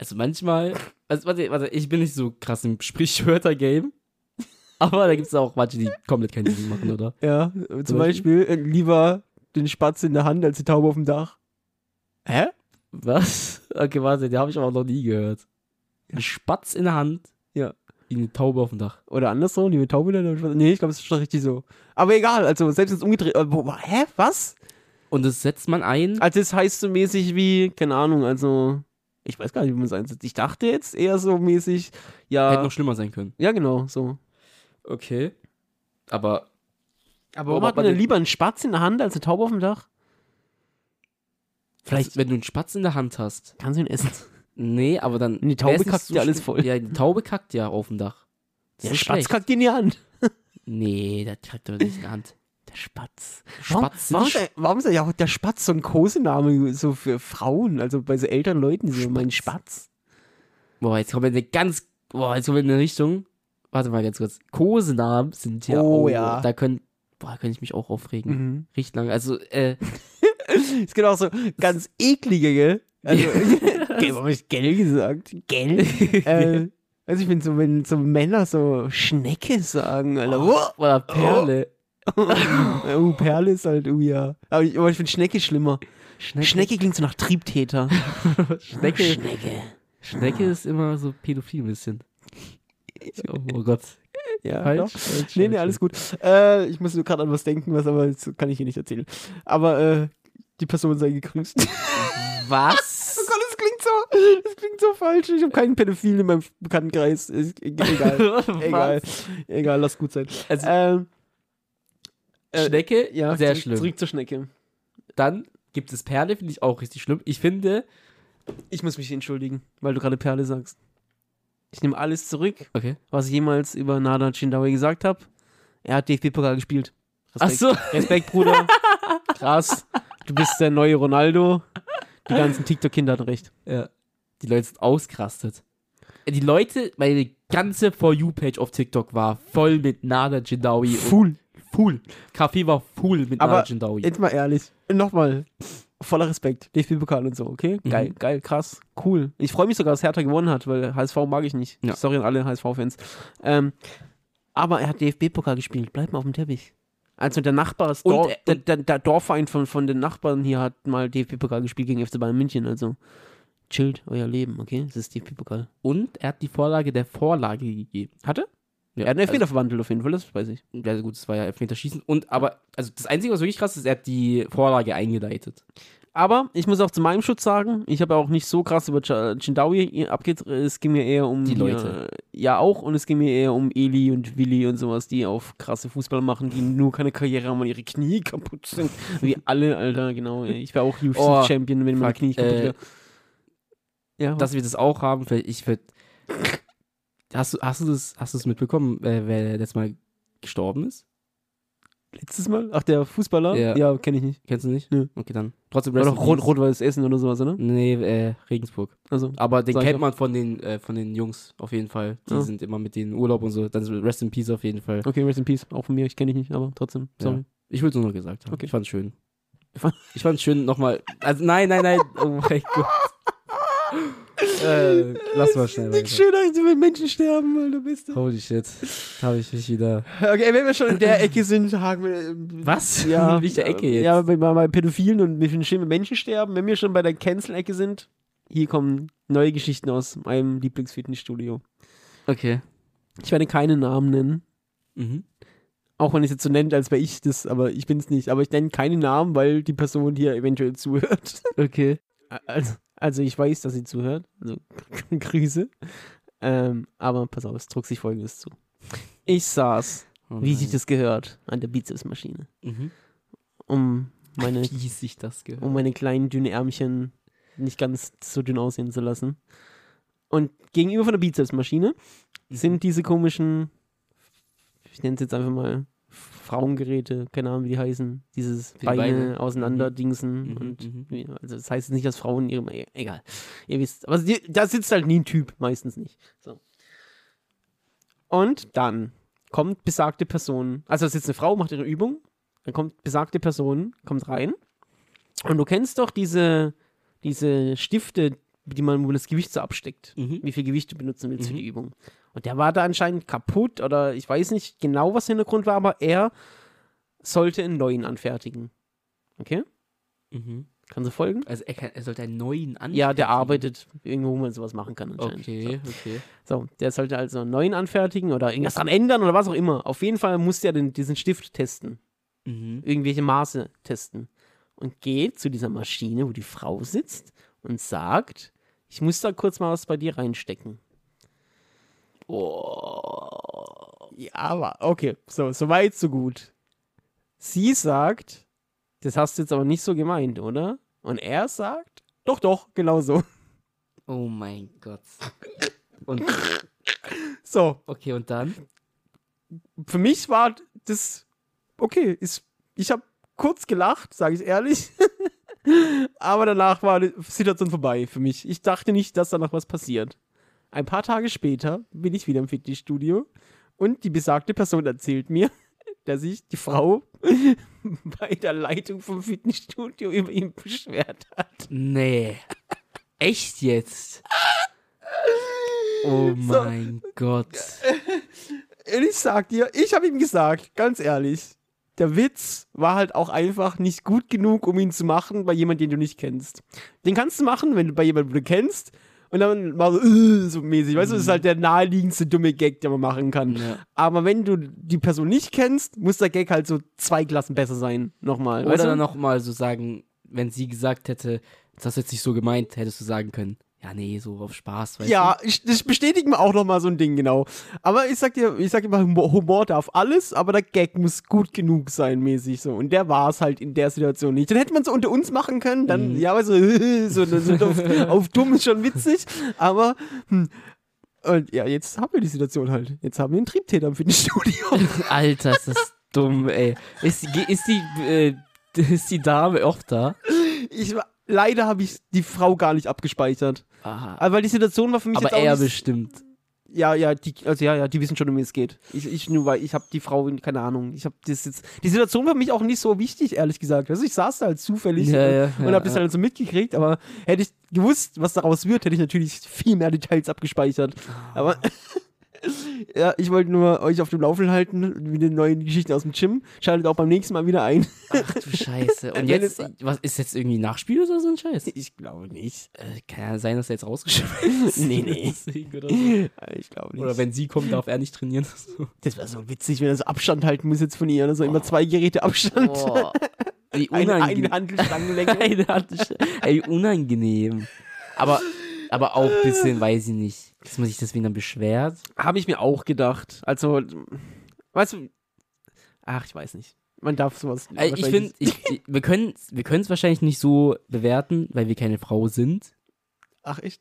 Also manchmal, also warte, warte, ich bin nicht so krass im Sprichwörter-Game. Aber da gibt es auch manche, die komplett keinen Sinn machen, oder? Ja, zum Beispiel, äh, lieber den Spatz in der Hand als die Taube auf dem Dach. Hä? Was? Okay, warte, den habe ich aber noch nie gehört. Ein Spatz in der Hand, Ja. wie eine Taube auf dem Dach. Oder andersrum, die Taube in der Hand. Nee, ich glaube, es ist schon richtig so. Aber egal, also selbst es umgedreht. äh, Hä? Was? Und das setzt man ein. Also es heißt so mäßig wie, keine Ahnung, also. Ich weiß gar nicht, wie man es einsetzt. Ich dachte jetzt eher so mäßig, Hätte ja. noch schlimmer sein können. Ja, genau, so. Okay. Aber Aber warum Aber hat man denn lieber einen Spatz in der Hand als eine Taube auf dem Dach? Vielleicht wenn du einen Spatz in der Hand hast. kannst du ihn essen. Nee, aber dann. Und die Taube kackt ja alles voll. Ja, die Taube kackt ja auf dem Dach. Das Der ist Spatz schlecht. kackt dir in die Hand. Nee, der kackt doch nicht in der Hand. Der Spatz. Spatz warum, warum, ist, warum ist ja auch der Spatz so ein Kosename so für Frauen? Also bei so älteren Leuten, so mein Spatz. Boah, jetzt kommen wir in eine ganz. Boah, jetzt kommen wir in eine Richtung. Warte mal ganz kurz. Kosenamen sind ja. Oh, auch- ja. Da können. Boah, da könnte ich mich auch aufregen. Mhm. Richtig lange. Also, äh, Es gibt auch so ganz eklige, gell? Also, Gell, warum hab ich gell gesagt? Gell? äh, also ich finde so, wenn so Männer so Schnecke sagen, Alter. Oh. oder Perle. oh, Perle ist halt, oh ja. Aber ich, aber ich finde Schnecke schlimmer. Schnecke. Schnecke klingt so nach Triebtäter. Schnecke. Schnecke. Schnecke ist immer so pädophil ein bisschen. Oh, oh Gott. Ja, Falsch, doch. falsch, Nee, nee, falsch. alles gut. Äh, ich muss nur gerade an was denken, was aber das kann ich hier nicht erzählen. Aber äh, die Person sei gegrüßt. Was? Oh Gott, das klingt so, das klingt so falsch. Ich habe keinen Pädophilen in meinem Bekanntenkreis. Ist, egal, egal, egal, lass gut sein. Also, Ähm, äh, Schnecke, ja, sehr zurück, schlimm. Zurück zur Schnecke. Dann gibt es Perle, finde ich auch richtig schlimm. Ich finde, Ich muss mich entschuldigen, weil du gerade Perle sagst. Ich nehme alles zurück, Okay. was ich jemals über Nada Chindawi gesagt habe. Er hat DFB-Pokal gespielt. Ach so. Respekt, Bruder. Krass. Du bist der neue Ronaldo. Die ganzen TikTok-Kinder hatten recht. Ja. Die Leute sind ausgerastet. Die Leute, meine ganze For You-Page auf TikTok war voll mit Nada Jindawi. Full. Full. Kaffee war full mit Aber Jindawi. Jetzt mal ehrlich. Nochmal. Voller Respekt. DFB-Pokal und so, okay? Mhm. Geil, geil, krass, cool. Ich freue mich sogar, dass Hertha gewonnen hat, weil HSV mag ich nicht. Ja. Sorry an alle HSV-Fans. Ähm, aber er hat DFB-Pokal gespielt. Bleib mal auf dem Teppich. Also der Nachbar, Und Dor er- der, der, der Dorfverein von, von den Nachbarn hier hat mal DFB-Pokal gespielt gegen FC Bayern München. Also chillt euer Leben, okay? Das ist DFB-Pokal. Und er hat die Vorlage der Vorlage gegeben. Hatte? Ja, Er hat einen Elfmeter verwandelt auf jeden Fall, das weiß ich. Ja, gut, das war ja Elfmeterschießen. Und aber, also das Einzige, was wirklich krass ist, er hat die Vorlage eingeleitet. Aber ich muss auch zu meinem Schutz sagen, ich habe auch nicht so krass über Ch- Chindawi abgeht. Es ging mir eher um Die Leute. ja, auch. Und es ging mir eher um Eli und Willi und sowas, die auf krasse Fußball machen, die nur keine Karriere haben und ihre Knie kaputt sind. Wie alle, Alter, genau. Ich wäre auch Oh, UFC-Champion, wenn meine Knie kaputt äh, wäre. Ja, Dass wir das auch haben, ich würde. Hast du, hast du das, hast du das mitbekommen, äh, wer letztes Mal gestorben ist? letztes Mal? Ach, der Fußballer? Ja. Ja, kenne ich nicht. Kennst du nicht? Nö. Okay, dann. Trotzdem Oder Rot- Peace. Rot-Weiß Essen oder sowas, oder? Nee, äh, Regensburg. Also, Aber den kennt man von den, äh, von den Jungs auf jeden Fall. Die Ja. sind immer mit denen Urlaub und so. Dann ist Rest in Peace auf jeden Fall. okay, Rest in Peace. Auch von mir, ich kenne dich nicht, aber trotzdem, sorry. Ja. Ich will es nur noch gesagt haben. Okay. Ich fand's schön. Fand- Ich fand's schön nochmal. Also nein, nein, nein. Oh mein Gott. äh, lass mal schnell Nichts schöner, als wenn Menschen sterben, Alter, bist du. Holy shit. Habe ich mich wieder. Okay, wenn wir schon in der Ecke sind, haken wir. ähm, Was? Ja, Welche Ecke jetzt? Ja, bei, bei Pädophilen und mit schlimmen Menschen sterben. Wenn wir schon bei der Cancel-Ecke sind, hier kommen neue Geschichten aus meinem Lieblingsfitnessstudio. Okay. Ich werde keine Namen nennen. Mhm. Auch wenn ich es jetzt so nennt, als wäre ich das, aber ich bin es nicht. Aber ich nenne keine Namen, weil die Person hier eventuell zuhört. Okay. Also, also ich weiß, dass sie zuhört. Also Grüße. Ähm, aber pass auf, es trug sich folgendes zu. Ich saß, Oh wie sich das gehört, an der Bizepsmaschine, Mhm. um meine Wie sich das gehört. um meine kleinen dünnen Ärmchen nicht ganz so dünn aussehen zu lassen. Und gegenüber von der Bizepsmaschine Mhm. sind diese komischen, ich nenne es jetzt einfach mal Frauengeräte, keine Ahnung, wie die heißen, dieses die Beine, Beine. auseinanderdingsen Mhm, und mhm. also das heißt nicht, dass Frauen ihre, e- egal, ihr wisst, aber da sitzt halt nie ein Typ, meistens nicht. So. Und dann kommt besagte Person, also da sitzt eine Frau, macht ihre Übung, dann kommt besagte Person, kommt rein und du kennst doch diese, diese Stifte, die man, wo man das Gewicht so absteckt, Mhm. wie viel Gewicht du benutzen willst für Mhm. die Übung. Und der war da anscheinend kaputt oder ich weiß nicht genau, was der Hintergrund war, aber er sollte einen neuen anfertigen. Okay? Mhm. Kannst du folgen? Also er, kann, er sollte einen neuen anfertigen. Ja, der arbeitet irgendwo, wo man sowas machen kann anscheinend. Okay, okay. So, der sollte also einen neuen anfertigen oder irgendwas dran ändern oder was auch immer. Auf jeden Fall musste er den, diesen Stift testen. Mhm. irgendwelche Maße testen und geht zu dieser Maschine, wo die Frau sitzt und sagt, ich muss da kurz mal was bei dir reinstecken. Oh. Ja, aber okay, so, so weit, so gut. Sie sagt, das hast du jetzt aber nicht so gemeint, oder? Und er sagt, doch, doch, genau so. Oh mein Gott. Und So, okay, und dann? für mich war das okay. Ist, ich habe kurz gelacht, sage ich ehrlich. Aber danach war die Situation vorbei für mich. Ich dachte nicht, dass da noch was passiert. Ein paar Tage später bin ich wieder im Fitnessstudio und die besagte Person erzählt mir, dass sich die Frau bei der Leitung vom Fitnessstudio über ihn beschwert hat. Nee. Echt jetzt? Oh mein Gott. Und ich sag dir, ich habe ihm gesagt, ganz ehrlich, der Witz war halt auch einfach nicht gut genug, um ihn zu machen bei jemandem, den du nicht kennst. Den kannst du machen, wenn du bei jemandem, den du kennst, und dann mal so, äh, so mäßig. Weißt du, das ist halt der naheliegendste dumme Gag, den man machen kann. Ja. Aber wenn du die Person nicht kennst, muss der Gag halt so zwei Klassen besser sein. Nochmal. Oder weißt du? dann nochmal so sagen, wenn sie gesagt hätte, das hast du jetzt nicht so gemeint, hättest du sagen können, ja, nee, so auf Spaß, weißt Ja, ich, das bestätigt mir auch nochmal so ein Ding, genau. Aber ich sag dir, ich sag immer, Humor, darf alles, aber der Gag muss gut genug sein, mäßig so. Und der war es halt in der Situation nicht. Dann hätte man es unter uns machen können, dann, Mhm. ja, aber so, so, so auf, auf dumm ist schon witzig, aber hm, Und ja, jetzt haben wir die Situation halt. Jetzt haben wir einen Triebtäter im Fitnessstudio. Alter, ist das dumm, ey. Ist, die- ist, die, äh, ist die Dame oft da? Ich, war- leider habe ich die Frau gar nicht abgespeichert. Aha. Aber weil die Situation war für mich Aber jetzt auch er nicht, bestimmt. Ja, ja, die, also ja, ja, die wissen schon, um wen es geht. Ich, ich nur, weil ich habe die Frau, keine Ahnung, ich habe das jetzt, die Situation war für mich auch nicht so wichtig, ehrlich gesagt. Also ich saß da halt zufällig Ja, und, ja, und ja, habe das halt so mitgekriegt, aber hätte ich gewusst, was daraus wird, hätte ich natürlich viel mehr Details abgespeichert. Ah. Aber ja, ich wollte nur euch auf dem Laufenden halten, mit den neuen Geschichten aus dem Gym. Schaltet auch beim nächsten Mal wieder ein. Ach du Scheiße. Und jetzt, was ist jetzt irgendwie Nachspiel oder so ein Scheiß? Ich glaube nicht. Äh, kann ja sein, dass er jetzt rausgeschmissen ist. Nee, nee. Oder, so. Ich glaube nicht. oder wenn sie kommt, darf er nicht trainieren. So. das wäre so witzig, wenn er so Abstand halten muss jetzt von ihr. Also immer zwei Geräte Abstand. Boah. Wie Eine, eine unangenehm. Handelstangenlänge. Eine Hand- Ey, unangenehm. Aber, aber auch ein bisschen, weiß ich nicht, dass man sich deswegen dann beschwert. Habe ich mir auch gedacht. Also, weißt du, ach, ich weiß nicht. Man darf sowas. Ey, ich finde, ich, ich, wir können wir können es wahrscheinlich nicht so bewerten, weil wir keine Frau sind. Ach, echt?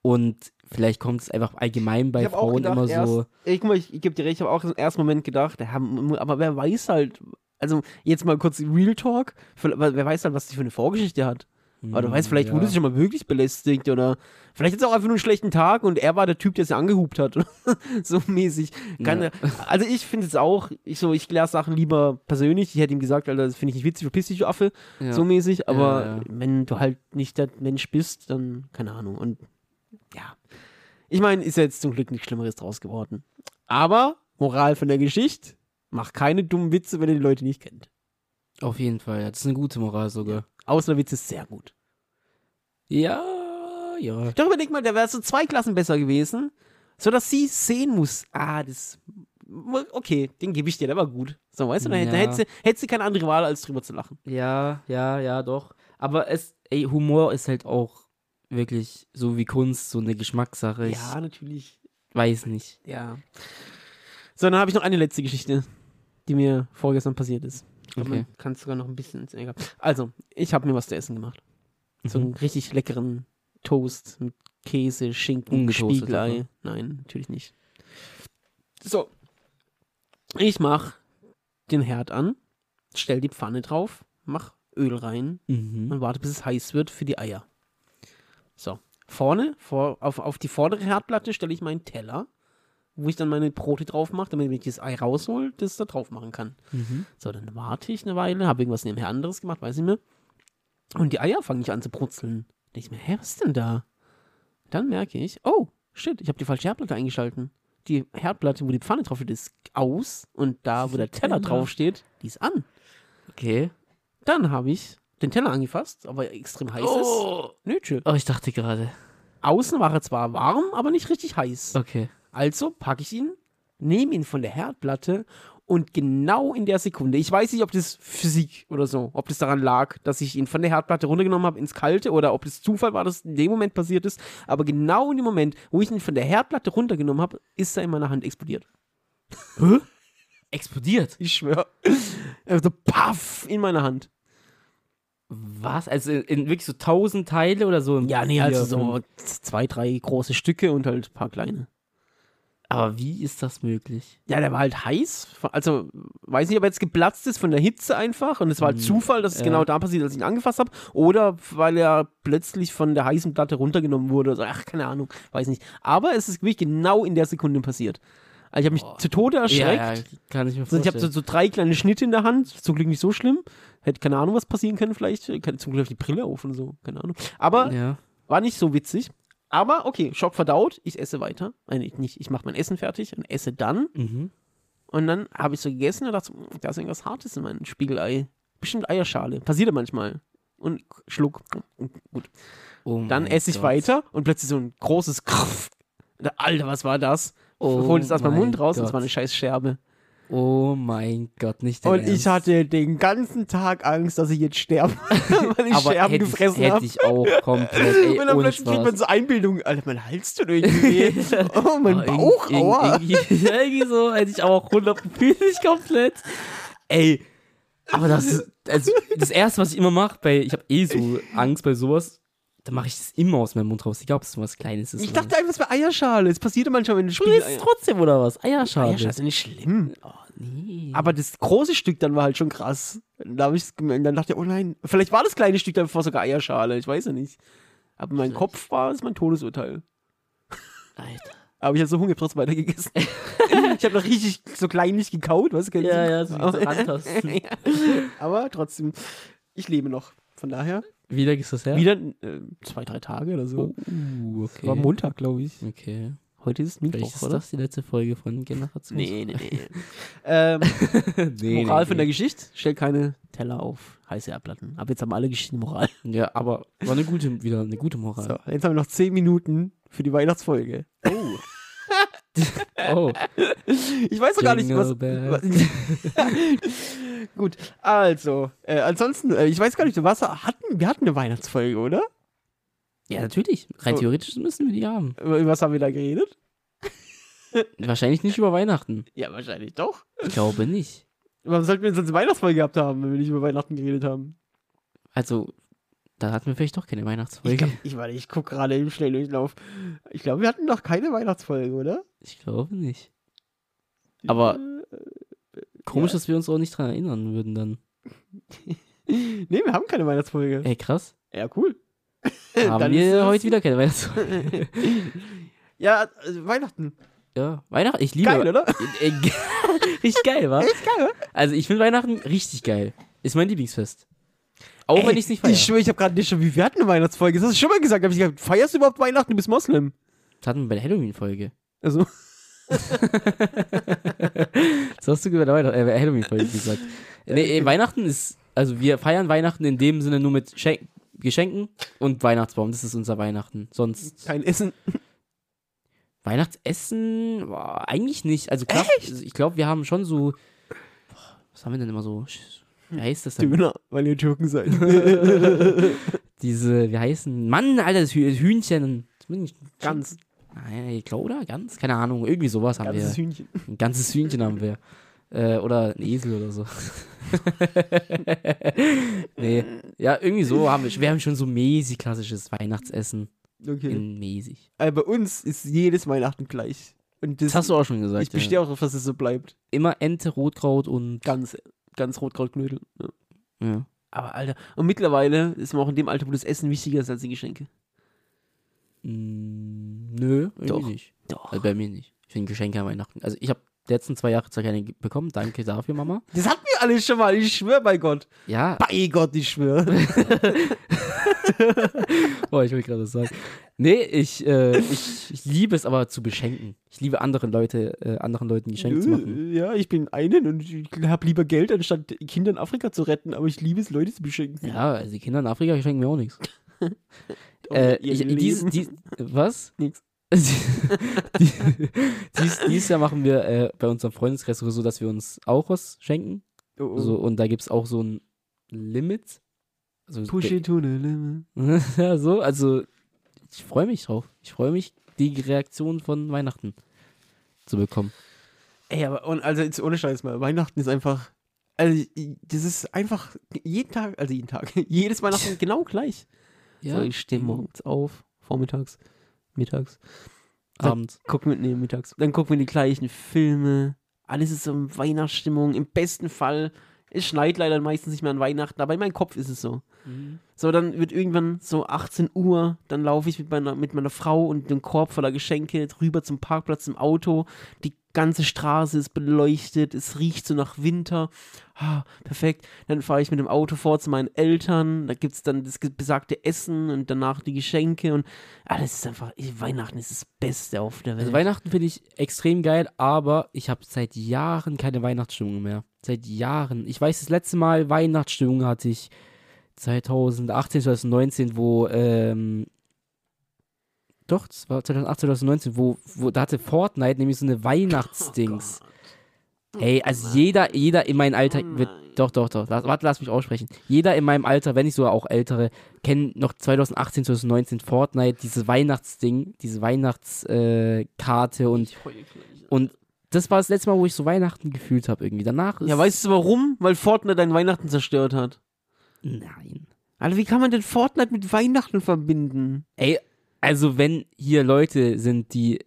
Und vielleicht kommt es einfach allgemein bei Ich Frauen gedacht, immer so. erst- guck mal, ich, ich gebe dir recht, ich habe auch im ersten Moment gedacht, ja, aber wer weiß halt, also jetzt mal kurz Real Talk, wer wer weiß halt, was die für eine Vorgeschichte hat. Aber du weißt, vielleicht Hm, ja. wurde sie schon mal wirklich belästigt oder vielleicht ist es auch einfach nur einen schlechten Tag und er war der Typ, der sie angehupt hat. so mäßig. Keine, Also ich finde es auch, ich so, ich kläre Sachen lieber persönlich. Ich hätte ihm gesagt, Alter, das finde ich nicht witzig, verpiss dich, du Affe. Ja. So mäßig. Aber Ja, ja. wenn du halt nicht der Mensch bist, dann keine Ahnung. Und ja. Ich meine, ist ja jetzt zum Glück nichts Schlimmeres draus geworden. Aber, Moral von der Geschichte, mach keine dummen Witze, wenn ihr die Leute nicht kennt. Auf jeden Fall, ja, das ist eine gute Moral sogar. Außer der Witz ist sehr gut. Ja, ja. Doch überleg mal, der wäre so zwei Klassen besser gewesen, sodass sie sehen muss, ah, das, okay, den gebe ich dir, der war gut. So, weißt du, dann hätte, Ja. hätte, sie, hätte sie keine andere Wahl, als drüber zu lachen. Ja, ja, ja, doch. Aber es, ey, Humor ist halt auch wirklich so wie Kunst, so eine Geschmackssache. Ich Ja, natürlich. weiß nicht. Ja. So, dann habe ich noch eine letzte Geschichte, die mir vorgestern passiert ist. Ich glaub, Okay. Man kann es sogar noch ein bisschen. egal. Also, ich habe mir was zu essen gemacht. So einen Mhm. richtig leckeren Toast mit Käse, Schinken, Spiegelei. oder? Nein, natürlich nicht. So. Ich mach den Herd an, stell die Pfanne drauf, mach Öl rein Mhm. und warte, bis es heiß wird für die Eier. So. Vorne, vor, auf, auf die vordere Herdplatte stelle ich meinen Teller, wo ich dann meine Brote drauf mache, damit ich das Ei raushol, das da drauf machen kann. Mhm. So, dann warte ich eine Weile, habe irgendwas nebenher anderes gemacht, weiß ich mehr. Und die Eier fangen ich an zu brutzeln. Denke ich mir, hä, was ist denn da? Dann merke ich, oh, shit, ich habe die falsche Herdplatte eingeschalten. Die Herdplatte, wo die Pfanne drauf steht, ist aus und da, wo der Teller drauf steht, die ist an. Okay. Dann habe ich den Teller angefasst, aber extrem heiß ist. Oh. Nö, tschö. oh, ich dachte gerade. Außen war er zwar warm, aber nicht richtig heiß. Okay. Also packe ich ihn, nehme ihn von der Herdplatte und genau in der Sekunde, ich weiß nicht, ob das Physik oder so, ob das daran lag, dass ich ihn von der Herdplatte runtergenommen habe ins Kalte oder ob das Zufall war, dass in dem Moment passiert ist, aber genau in dem Moment, wo ich ihn von der Herdplatte runtergenommen habe, ist er in meiner Hand explodiert. Explodiert. Ich schwöre. Also paff in meiner Hand. Was? Also in, in wirklich so tausend Teile oder so? Ja, nee, also so zwei, drei große Stücke und halt ein paar kleine. Aber wie ist das möglich? Ja, der war halt heiß. Also, weiß nicht, ob er jetzt geplatzt ist von der Hitze einfach und es war halt Mhm. Zufall, dass es Ja. genau da passiert, als ich ihn angefasst habe. Oder weil er plötzlich von der heißen Platte runtergenommen wurde. Also, ach, keine Ahnung, weiß nicht. Aber es ist wirklich genau in der Sekunde passiert. Also, ich habe mich Boah. zu Tode erschreckt. Ja, ja, kann ich mir Also ich vorstellen. habe so, so drei kleine Schnitte in der Hand. Zum Glück nicht so schlimm. Hätte keine Ahnung, was passieren können, vielleicht. Zum Glück auf die Brille auf und so. Keine Ahnung. Aber ja. war nicht so witzig. Aber okay, Schock verdaut. Ich esse weiter. Nein, ich nicht. Ich mache mein Essen fertig und esse dann. Mhm. Und dann habe ich so gegessen und dachte, "Mm, da ist irgendwas Hartes in meinem Spiegelei. Bestimmt Eierschale. Passiert ja manchmal. Und Schluck. Gut. Oh Dann esse ich Gott. weiter und plötzlich so ein großes Krrff. Alter, was war das? Oh Hol es aus meinem mein Mund raus und es Gott. war eine scheiß Scherbe. Oh mein Gott, nicht dein Und Ernst. ich hatte den ganzen Tag Angst, dass ich jetzt sterbe, weil ich Aber Scherben hätte ich, gefressen hätte habe. ich auch komplett, ey, Und dann plötzlich kriegt man so Einbildung, Alter, mein Hals tut irgendwie weh. Oh, mein Aber Bauch, irg- aua. irg- Irgendwie, irgendwie so hätte ich auch 100 nicht komplett. Ey, aber das ist, also das erste, was ich immer mache, bei, ich habe eh so Angst bei sowas, dann mache ich das immer aus meinem Mund raus. Egal, ob es was Kleines ist. Ich dachte einfach, es wäre Eierschale. Es passiert manchmal, wenn du nicht. du isst es trotzdem, oder was? Eierschale. Eierschale ist ja nicht schlimm. Oh, nee. Aber das große Stück dann war halt schon krass. Ich's gemerkt, dann dachte ich, oh nein, vielleicht war das kleine Stück dann vor sogar Eierschale. Ich weiß ja nicht. Aber mein Vielleicht. Kopf war es mein Todesurteil. Alter. Aber ich habe so Hunger trotzdem weitergegessen. ich habe noch richtig so kleinlich gekaut, weißt du? Ja, ja, so so aber trotzdem, ich lebe noch. Von daher, Wie lange ist das her? wieder äh, zwei, drei Tage oder so. Oh, okay. War Montag, glaube ich. Okay. Heute ist Vielleicht Mittwoch, ist oder? das die letzte Folge von Generation. Nee, nee, nee. ähm, nee, Moral nee, von der nee. Geschichte, stell keine Teller auf heiße Erdplatten. Aber jetzt haben alle Geschichten Moral. Ja, aber war eine gute, wieder eine gute Moral. So, jetzt haben wir noch zehn Minuten für die Weihnachtsfolge. Oh. oh. Ich weiß doch gar nicht, was. Was Gut, also, äh, ansonsten, äh, ich weiß gar nicht, was hatten, wir hatten eine Weihnachtsfolge, oder? Ja, natürlich. Rein theoretisch müssen wir die haben. Über über was haben wir da geredet? Wahrscheinlich nicht über Weihnachten. Ja, wahrscheinlich doch. Ich glaube nicht. Warum sollten wir sonst eine Weihnachtsfolge gehabt haben, wenn wir nicht über Weihnachten geredet haben? Also, da hatten wir vielleicht doch keine Ich, Weihnachtsfolge. glaub, ich, warte, ich gucke gerade im Schnelldurchlauf. Ich glaube, wir hatten noch keine Weihnachtsfolge, oder? Ich glaube nicht. Aber Äh, komisch, Ja. dass wir uns auch nicht dran erinnern würden dann. nee, wir haben keine Weihnachtsfolge. Ey, krass. Ja, cool. Haben Dann wir heute wieder keine Weihnachtsfolge. ja, also Weihnachten. ja, Weihnachten, ich liebe. Geil, oder? Äh, richtig geil, wa? Echt geil, oder? Also, ich finde Weihnachten richtig geil. Ist mein Lieblingsfest. Auch wenn Ey, ich es nicht feiere. Ich schwöre, ich habe gerade nicht schon, wie wir hatten eine Weihnachtsfolge. Das hast du schon mal gesagt. Hab ich gesagt, feierst du überhaupt Weihnachten? Du bist Moslem. Das hatten wir bei der Halloween-Folge. Also, Das hast du bei der Weihnacht- äh, Halloween-Folge gesagt. Nee, Weihnachten ist, also wir feiern Weihnachten in dem Sinne nur mit Schen Geschenken und Weihnachtsbaum. Das ist unser Weihnachten. Sonst kein Essen. Weihnachtsessen boah, eigentlich nicht. Also klar, ich glaube, wir haben schon so. Boah, was haben wir denn immer so? Wie heißt das denn? Döner, weil ihr Türken seid. Diese, wie heißen? Mann, Alter, das Hü- Hühnchen. Ganz, Nein, ich glaube, oder? Ganz? Keine Ahnung. Irgendwie sowas haben ganzes wir. Hühnchen. Ein ganzes Hühnchen haben wir. Äh, oder ein Esel oder so. nee. Ja, irgendwie so haben wir. Wir haben schon so mäßig klassisches Weihnachtsessen. Okay. In mäßig. Aber bei uns ist jedes Weihnachten gleich. Und das, Das hast du auch schon gesagt. ich bestehe auch darauf, dass es so bleibt. ja. Immer Ente, Rotkraut und. Ganz, ganz Rotkrautknödel. Ja. Ja. Aber Alter, und mittlerweile ist man auch in dem Alter, wo das Essen wichtiger ist als die Geschenke. Mm, nö, Doch. nicht. Doch. Also bei mir nicht. Ich finde Geschenke an Weihnachten. Also ich habe die letzten zwei Jahre zwar keine bekommen. Danke dafür, Mama. Das hatten wir alle schon mal, ich schwöre bei Gott. Ja, Bei Gott, ich schwöre. oh, ich wollte gerade was sagen. Nee, ich, äh, ich, ich liebe es aber zu beschenken. Ich liebe anderen Leute, äh, anderen Leuten Geschenke zu machen. Ja, ich bin einen und ich habe lieber Geld, anstatt Kinder in Afrika zu retten, aber ich liebe es, Leute zu beschenken. Ja, also die Kinder in Afrika schenken mir auch nichts. Äh, ich, dies, dies, was? Nix. Die- dies, dieses Jahr machen wir äh, bei unserem Freundeskreis so, dass wir uns auch was schenken. oh, oh. So, und da gibt es auch so ein Limit. Also, Push it to the limit. ja, so, also ich freue mich drauf. Ich freue mich, die Reaktion von Weihnachten zu bekommen. Ey, aber und, also jetzt ohne Scheiß mal, Weihnachten ist einfach. Also, das ist einfach jeden Tag, also jeden Tag, jedes Weihnachten genau gleich. So, ich stehe morgens auf, vormittags, mittags, Abends. gucken wir, nee, mittags. Dann gucken wir die gleichen Filme. Alles ist so in Weihnachtsstimmung. Im besten Fall, es schneit leider meistens nicht mehr an Weihnachten, aber in meinem Kopf ist es so. So, dann wird irgendwann so 18 Uhr, dann laufe ich mit meiner, mit meiner Frau und dem Korb voller Geschenke rüber zum Parkplatz im Auto. Die ganze Straße ist beleuchtet, es riecht so nach Winter. Ah, perfekt. Dann fahre ich mit dem Auto vor zu meinen Eltern, da gibt es dann das besagte Essen und danach die Geschenke und alles ist einfach, Weihnachten ist das Beste auf der Welt. Also Weihnachten finde ich extrem geil, aber ich habe seit Jahren keine Weihnachtsstimmung mehr. Seit Jahren. Ich weiß, das letzte Mal Weihnachtsstimmung hatte ich 2018, 2019, wo, ähm, doch, das war 2018, 2019, wo, wo, da hatte Fortnite nämlich so eine Weihnachtsdings. Ey, also jeder, jeder in meinem Alter wird, doch, doch, doch, lass, warte, lass mich aussprechen. Jeder in meinem Alter, wenn nicht sogar auch ältere, kennen noch 2018, 2019 Fortnite, dieses Weihnachtsding, diese Weihnachtskarte äh, und, Ich und das war das letzte Mal, wo ich so Weihnachten gefühlt habe irgendwie. Danach ist, Ja, weißt du warum? Weil Fortnite dein Weihnachten zerstört hat. Nein. Alter, wie kann man denn Fortnite mit Weihnachten verbinden? Ey, also wenn hier Leute sind, die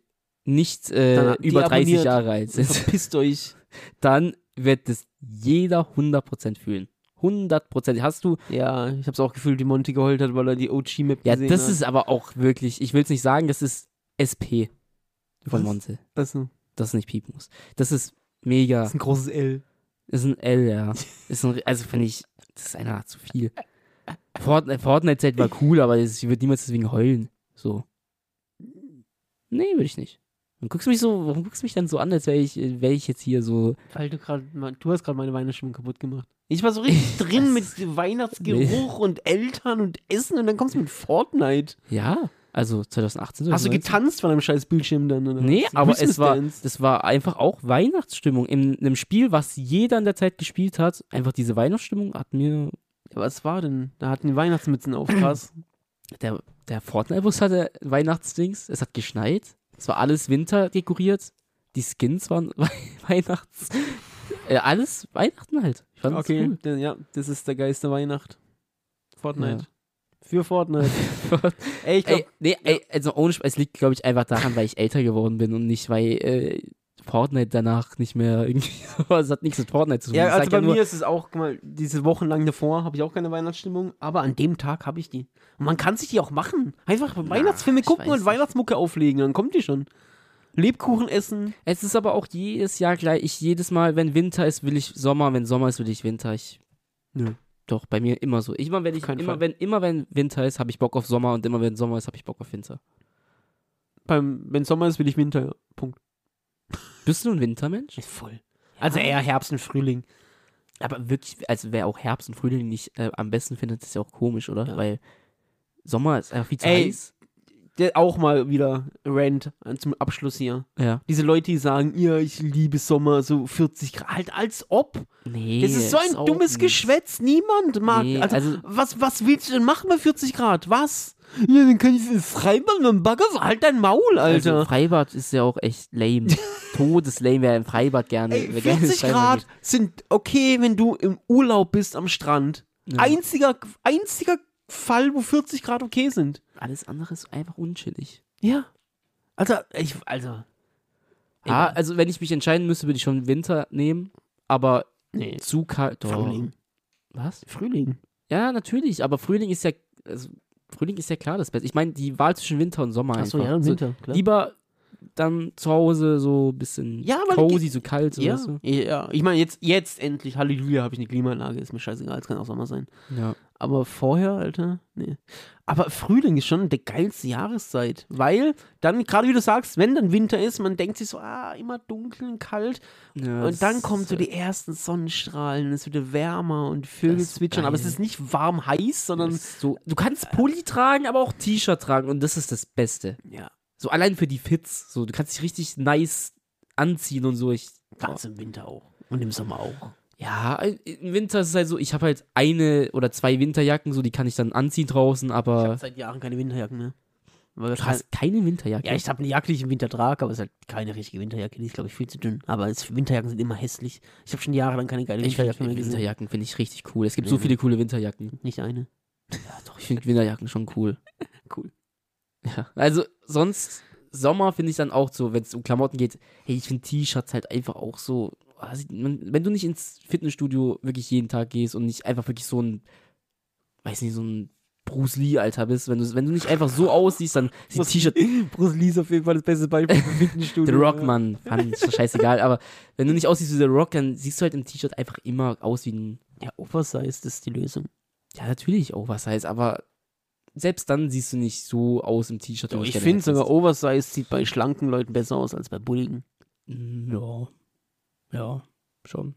nicht äh, Dann- die über 30 abonniert. Jahre alt sind, Verpisst euch. dann wird das jeder 100% fühlen. 100%. Hast du, Ja, ich hab's auch gefühlt, wie Monty geheult hat, weil er die OG-Map ja, gesehen das hat. ist aber auch wirklich, ich will es nicht sagen, das ist SP von Was? Monte. Also, Das ist nicht piepen muss. Das ist mega. das ist ein großes L. Ist ein L, ja. Ist ein, also finde ich, das ist einer zu viel. Fortnite, Fortnite-Zeit war cool, aber ich würde niemals deswegen heulen. So. Nee, würde ich nicht. Dann guckst du mich so, warum guckst du mich dann so an, als wäre ich, wäre ich jetzt hier so. Weil du gerade, du hast gerade meine Weihnachtsstimmung kaputt gemacht. Ich war so richtig drin mit Weihnachtsgeruch und Eltern und Essen und dann kommst du mit Fortnite. Ja, also 2018. Hast du 2019. getanzt von einem scheiß Bildschirm dann? Oder? Nee, was? aber es war, das war einfach auch Weihnachtsstimmung. In einem Spiel, was jeder in der Zeit gespielt hat, einfach diese Weihnachtsstimmung hat mir Ja, was war denn? Da hatten die Weihnachtsmützen auf, krass. Der, der Fortnite-Bus hatte Weihnachtsdings. Es hat geschneit. Es war alles Winter dekoriert. Die Skins waren Wei- Weihnachts. Äh, alles Weihnachten halt. Okay, cool. ja, das ist der Geist der Weihnacht. Fortnite. Ja. Für Fortnite. Ey, ich glaube, Ey, nee, ey, also ohne Spaß, es liegt, glaube ich, einfach daran, weil ich älter geworden bin und nicht, weil äh, Fortnite danach nicht mehr irgendwie. Es hat nichts mit Fortnite zu tun. ja, Ich also bei nur, mir ist es auch, guck mal, diese Wochen lang davor habe ich auch keine Weihnachtsstimmung, aber an dem Tag habe ich die. Und man kann sich die auch machen. Einfach Weihnachtsfilme ich gucken und. Weihnachtsmucke auflegen, dann kommt die schon. Lebkuchen essen. Es ist aber auch jedes Jahr gleich. Ich jedes Mal, wenn Winter ist, will ich Sommer. Wenn Sommer ist, will ich Winter. Ich, Nö. Doch, bei mir immer so. Immer, wenn ich, Kein immer, Fall. wenn, immer wenn Winter ist, habe ich Bock auf Sommer und immer wenn Sommer ist, habe ich Bock auf Winter. Beim, wenn Sommer ist, will ich Winter. ja. Punkt. Bist du ein Wintermensch? Voll. Also eher Herbst und Frühling. Aber wirklich, also wer auch Herbst und Frühling nicht äh, am besten findet, ist ja auch komisch, oder? Ja. Weil Sommer ist einfach viel zu Ey. heiß. Der auch mal wieder Rant äh, zum Abschluss hier. Ja. Diese Leute, die sagen, ja, ich liebe Sommer, so 40 Grad. Halt als ob. Nee. Das ist so ein dummes nicht. Geschwätz. Niemand mag. Nee, also, also- was, was willst du denn machen bei 40 Grad? Was? Ja, dann kann ich ins Freibad und Bagger. Halt dein Maul, Also Alter. Freibad ist ja auch echt lame. Todeslame wäre im Freibad gerne. Ey, wer gerne ins 40 Freibad Grad sind okay, wenn du im Urlaub bist am Strand. geht. Ja. Einziger, einziger Fall, wo 40 Grad okay sind. Alles andere ist einfach unchillig. Ja. Also, ich, also. Ja, Egal. also wenn ich mich entscheiden müsste, würde ich schon Winter nehmen, aber nee. zu kalt. Doch. Frühling. Was? Frühling. Ja, natürlich, aber Frühling ist ja, also, Frühling ist ja klar das Beste. Ich meine, die Wahl zwischen Winter und Sommer Achso, einfach. ja, Winter, klar. Lieber dann zu Hause so ein bisschen Ja, cozy, so kalt, so, ja, weißt du? ja, ich meine, jetzt, jetzt endlich, Halleluja, habe ich eine Klimaanlage, ist mir scheißegal, es kann auch Sommer sein. Ja. Aber vorher, Alter, nee. Aber Frühling ist schon die geilste Jahreszeit, weil dann, gerade wie du sagst, wenn dann Winter ist, man denkt sich so, ah, immer dunkel und kalt ja und dann kommen so die ersten Sonnenstrahlen und es wird wärmer und Vögel zwitschern, aber es geil. ist nicht warm heiß, sondern, so, du kannst Pulli tragen, aber auch T-Shirt tragen und das ist das Beste. ja, So allein für die Fits, so du kannst dich richtig nice anziehen und so. Ich, ganz im Winter auch und im Sommer auch. ja, im Winter ist es halt so, ich habe halt eine oder zwei Winterjacken, so die kann ich dann anziehen draußen, Ich aber habe seit Jahren keine Winterjacken mehr. Weil du hast keine Winterjacke. Ja, ich habe eine Jacke, die ich im Winter trage, aber es ist halt keine richtige Winterjacke. Die ist, glaube ich, viel zu dünn. Aber es, Winterjacken sind immer hässlich. Ich habe schon jahrelang keine geile Ich Winterjacke finde mehr gesehen. Winterjacken finde ich richtig cool. Es gibt Nee, so viele coole Winterjacken. Nicht eine. Ja, doch, ich finde Winterjacken schon cool. Cool. Ja, also sonst Sommer finde ich dann auch so, wenn es um Klamotten geht, hey, ich finde T-Shirts halt einfach auch so, wenn du nicht ins Fitnessstudio wirklich jeden Tag gehst und nicht einfach wirklich so ein, weiß nicht, so ein Bruce Lee-Alter bist, wenn du, wenn du nicht einfach so aussiehst, dann sieht T-Shirt, Bruce Lee ist auf jeden Fall das beste Beispiel für The Fitnessstudio. Rock, Mann, fand ich scheißegal, aber wenn du nicht aussiehst wie The Rock, dann siehst du halt im T-Shirt einfach immer aus wie ein, Ja, Oversize ist die Lösung. ja, natürlich Oversize, aber selbst dann siehst du nicht so aus im T-Shirt. Ich finde sogar Oversize sieht bei schlanken Leuten besser aus als bei bulligen. Ja. Ja, schon.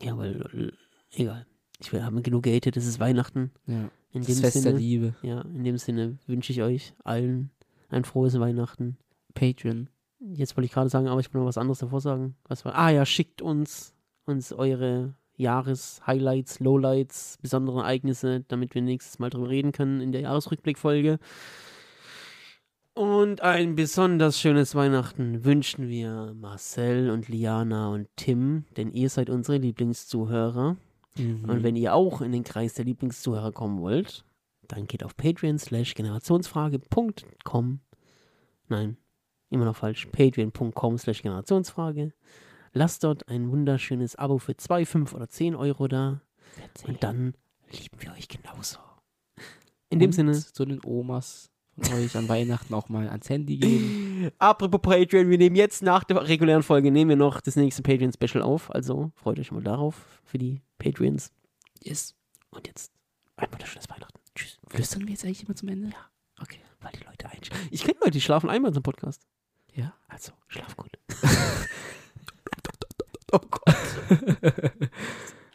Ja, weil, äh, egal. Ich habe genug gehatet, es ist Weihnachten. Ja. In Das dem Fest der Sinne, Liebe. ja, in dem Sinne wünsche ich euch allen ein frohes Weihnachten. Patreon. Jetzt wollte ich gerade sagen, aber ich will noch was anderes davor sagen. Was war? Ah ja, schickt uns, uns eure Jahres-Highlights, Lowlights, besondere Ereignisse, damit wir nächstes Mal drüber reden können in der Jahresrückblickfolge. Und ein besonders schönes Weihnachten wünschen wir Marcel und Liana und Tim, denn ihr seid unsere Lieblingszuhörer. Mhm. Und wenn ihr auch in den Kreis der Lieblingszuhörer kommen wollt, dann geht auf Patreon slash generationsfrage.com. Nein, immer noch falsch. Patreon.com slash generationsfrage. Lasst dort ein wunderschönes Abo für 2, 5 oder 10 Euro da. Und dann lieben wir euch genauso. In dem Und Sinne, zu den Omas von euch an Weihnachten auch mal ans Handy geben. apropos Patreon, wir nehmen jetzt nach der regulären Folge, nehmen wir noch das nächste Patreon-Special auf. Also freut euch mal darauf für die Patreons. Yes. Und jetzt ein wunderschönes Weihnachten. Tschüss. Flüstern wir jetzt eigentlich immer zum Ende? Ja. Okay. Weil die Leute einschlafen. Ich kenne Leute, die schlafen einmal in so einem Podcast. Ja. Also, schlaf gut. 都不哭